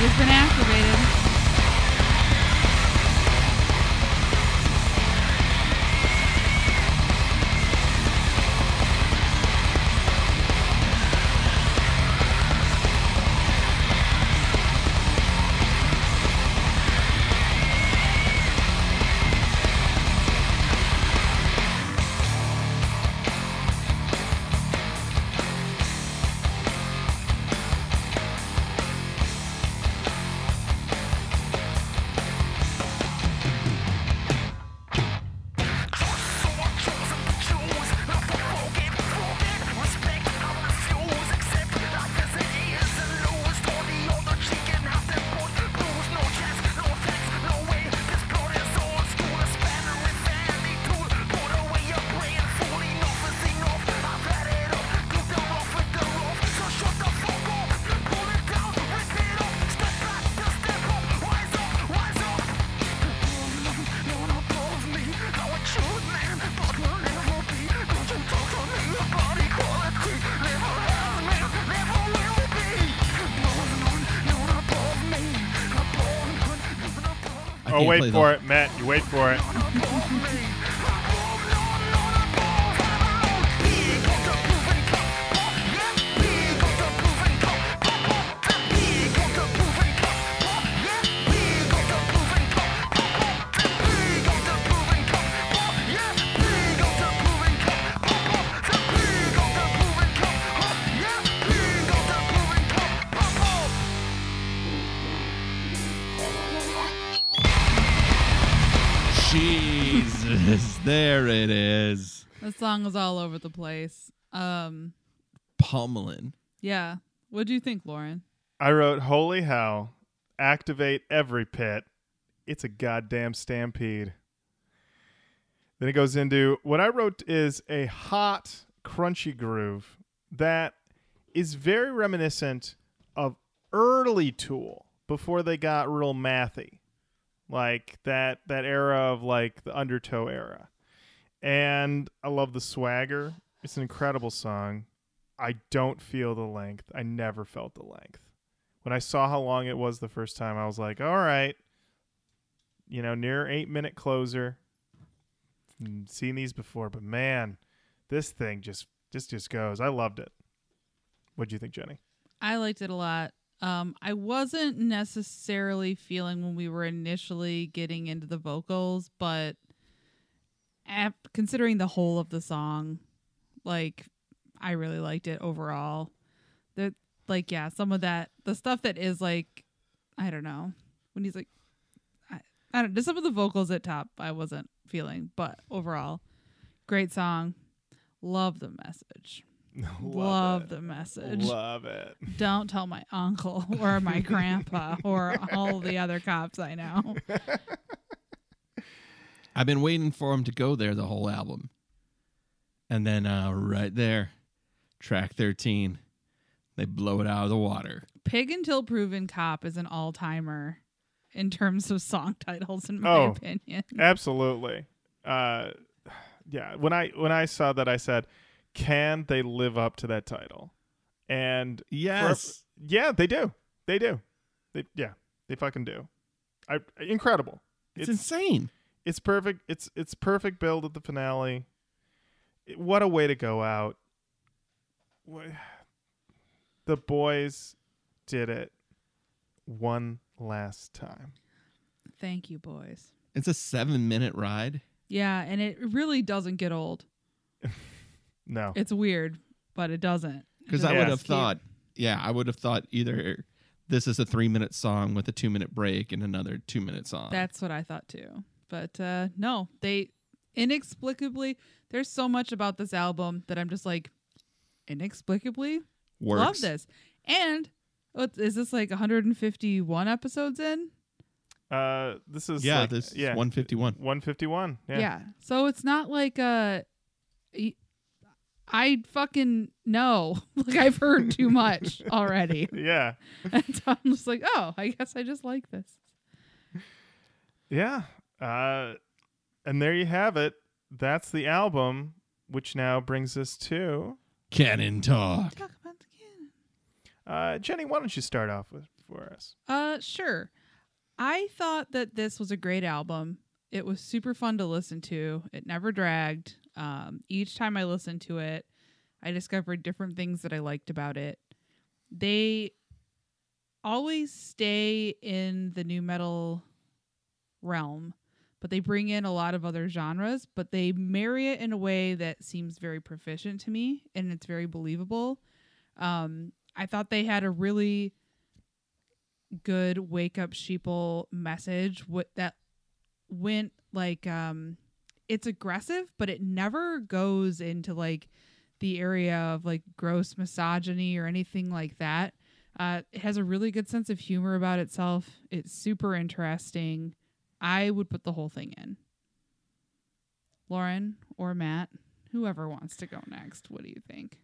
B: has been activated.
A: Wait for it, Matt. You wait for it.
C: Jesus, there it is.
B: The song is all over the place. Um,
C: Pummeling.
B: yeah. What do you think, Lauren?
A: I wrote, Holy hell, activate every pit. It's a goddamn stampede. Then it goes into what I wrote is a hot, crunchy groove that is very reminiscent of early Tool before they got real mathy. Like that that era of like the undertow era. And I love the swagger. It's an incredible song. I don't feel the length. I never felt the length. When I saw how long it was the first time, I was like, all right, you know, near eight minute closer. Mm, Seen these before, but man, this thing just just just goes. I loved it. what do you think, Jenny?
B: I liked it a lot. Um, I wasn't necessarily feeling when we were initially getting into the vocals, but ap- considering the whole of the song, like I really liked it overall. The like, yeah, some of that, the stuff that is like, I don't know, when he's like, I, I don't. Just some of the vocals at top, I wasn't feeling, but overall, great song. Love the message. Love,
A: it.
B: the message
A: Love it.
B: don't tell my uncle or my grandpa or all the other cops I know.
C: I've been waiting for him to go there the whole album. And then uh, right there, track 13, they blow it out of the water.
B: Pig Until Proven Cop is an all timer in terms of song titles, in my
A: Oh.
B: opinion.
A: Absolutely. Uh, yeah. When I when I saw that, I said, "Can they live up to that title?" And for-
C: Yes.
A: yeah, they do. They do. They yeah, they fucking do. I incredible.
C: It's,
A: It's
C: insane.
A: it's perfect. It's it's perfect build at the finale. It- what a way to go out. Wha- The boys did it one last time.
B: Thank you, boys.
C: It's a seven minute ride.
B: Yeah, and it really doesn't get old.
A: No.
B: It's weird, but it doesn't.
C: Because I
B: just
C: would have
B: keep-
C: thought, yeah, I would have thought either this is a three minute song with a two minute break and another two minute song.
B: That's what I thought too. But uh no, they inexplicably there's so much about this album that I'm just like inexplicably
C: Works.
B: love this. And what is this like 151 episodes in?
A: Uh, this is
C: Yeah,
A: like-
C: this
A: yeah
C: 151.
A: 151. Yeah.
B: Yeah. So it's not like uh y- I fucking know. like I've heard too much already.
A: Yeah.
B: and so I'm just like, oh, I guess I just like this.
A: Yeah. Uh, and there you have it. That's the album, which now brings us to
C: Cannon talk.
B: Talk about the canon.
A: uh, Jenny. Why don't you start off with for us?
B: Uh, sure. I thought that this was a great album. It was super fun to listen to. It never dragged. Um, each time I listened to it, I discovered different things that I liked about it. They always stay in the nu metal realm, but they bring in a lot of other genres, but they marry it in a way that seems very proficient to me and it's very believable. Um, I thought they had a really good wake up sheeple message what that went like um it's aggressive but it never goes into like the area of like gross misogyny or anything like that. Uh it has a really good sense of humor about itself. It's super interesting. I would put the whole thing in. Lauren or matt whoever wants to go next what do you think?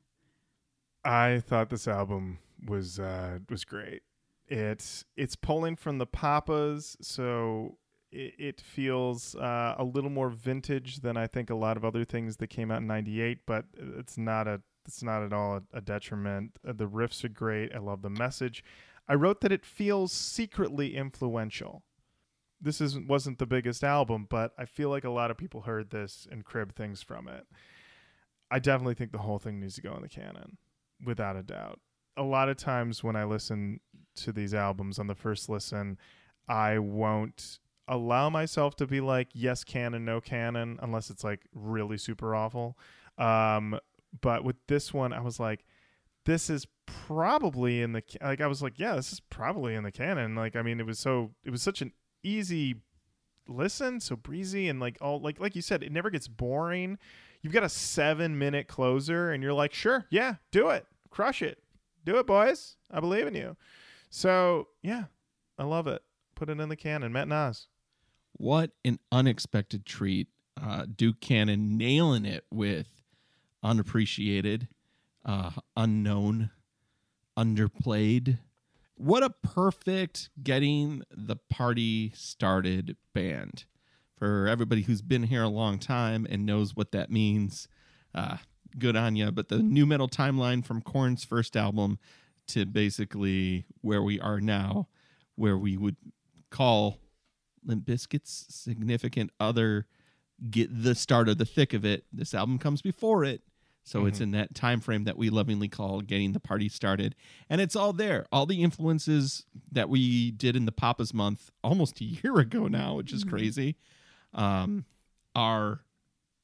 A: I thought this album was uh, was great. It's it's pulling from the Papas, so it, it feels uh, a little more vintage than I think a lot of other things that came out in '98. But it's not a it's not at all a, a detriment. Uh, the riffs are great. I love the message. I wrote that it feels secretly influential. this is wasn't the biggest album, but I feel like a lot of people heard this and cribbed things from it. I definitely think the whole thing needs to go in the canon, without a doubt. A lot of times when I listen to these albums on the first listen, I won't allow myself to be like yes canon, no canon, unless it's like really super awful. Um, but with this one, I was like, this is probably in the like I was like, yeah, this is probably in the canon. Like, I mean, it was so it was such an easy listen, so breezy and like all like like you said, it never gets boring. You've got a seven minute closer, and you're like, sure, yeah, do it, crush it, do it, boys. I believe in you. So yeah, I love it. Put it in the canon, Matt Nas.
C: What an unexpected treat. Uh, Duke Cannon nailing it with unappreciated, uh, unknown, underplayed. What a perfect getting the party started band. For everybody who's been here a long time and knows what that means, uh, good on you. But the nu metal timeline from Korn's first album to basically where we are now, where we would call Limp Bizkit's significant other get the start of the thick of it. This album comes before it. So it's in that time frame that we lovingly call getting the party started. And it's all there. All the influences that we did in the Papa's month almost a year ago now, which is crazy, um, are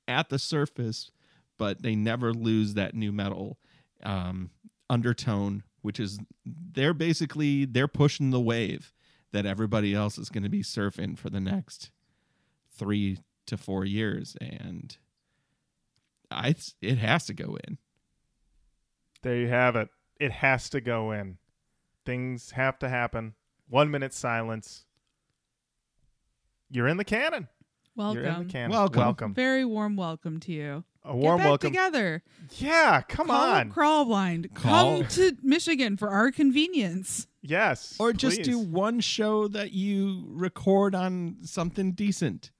C: at the surface, but they never lose that nu metal um, undertone, which is they're basically they're pushing the wave that everybody else is going to be surfing for the next three to four years, and I it has to go in.
A: There you have it. It has to go in. Things have to happen. One minute silence. You're in the cannon. canon. You're in the
B: Welcome.
A: canon.
C: Welcome.
A: Welcome.
B: Very warm welcome to you.
A: A warm
B: Get back
A: welcome.
B: together.
A: Yeah, come
B: Call
A: on.
B: Crawl Blind.
C: Call-
B: Come to Michigan for our convenience.
A: yes.
C: Or just
A: please.
C: do one show that you record on something decent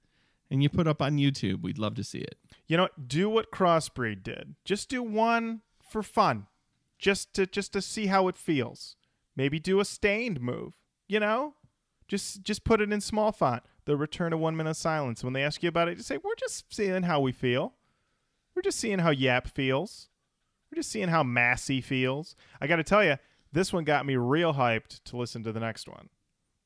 C: and you put up on YouTube. We'd love to see it.
A: You know, do what Crossbreed did. Just do one for fun. Just to just to see how it feels. Maybe do a stained move. You know? Just just put it in small font. The return of one minute silence. When they ask you about it, just say, We're just seeing how we feel. We're just seeing how Yap feels. We're just seeing how Massey feels. I got to tell you, this one got me real hyped to listen to the next one.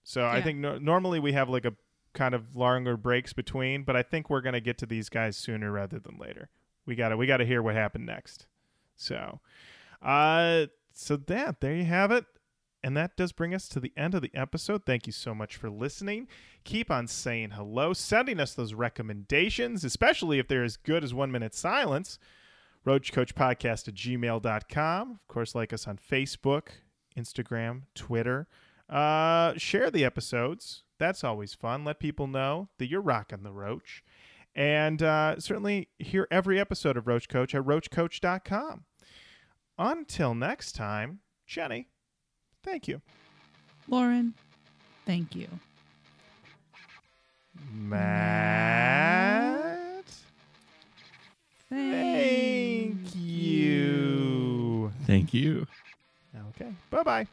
A: So I think no- normally we have like a kind of longer breaks between, but I think we're gonna get to these guys sooner rather than later. We gotta we gotta hear what happened next. So, uh, so that there you have it. And that does bring us to the end of the episode. Thank you so much for listening. Keep on saying hello, sending us those recommendations, especially if they're as good as One Minute Silence. RoachCoachPodcast at gmail.com. Of course, like us on Facebook, Instagram, Twitter. Uh, share the episodes. That's always fun. Let people know that you're rocking the Roach. And uh, certainly hear every episode of Roach Coach at roachcoach.com. Until next time, Jenny, Thank you.
B: Lauren, thank you.
A: Matt, thank, thank you.
C: Thank you.
A: Okay. Bye-bye.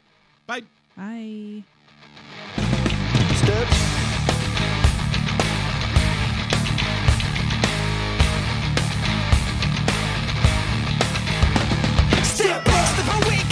A: Bye
C: bye.
B: Steps. step, step.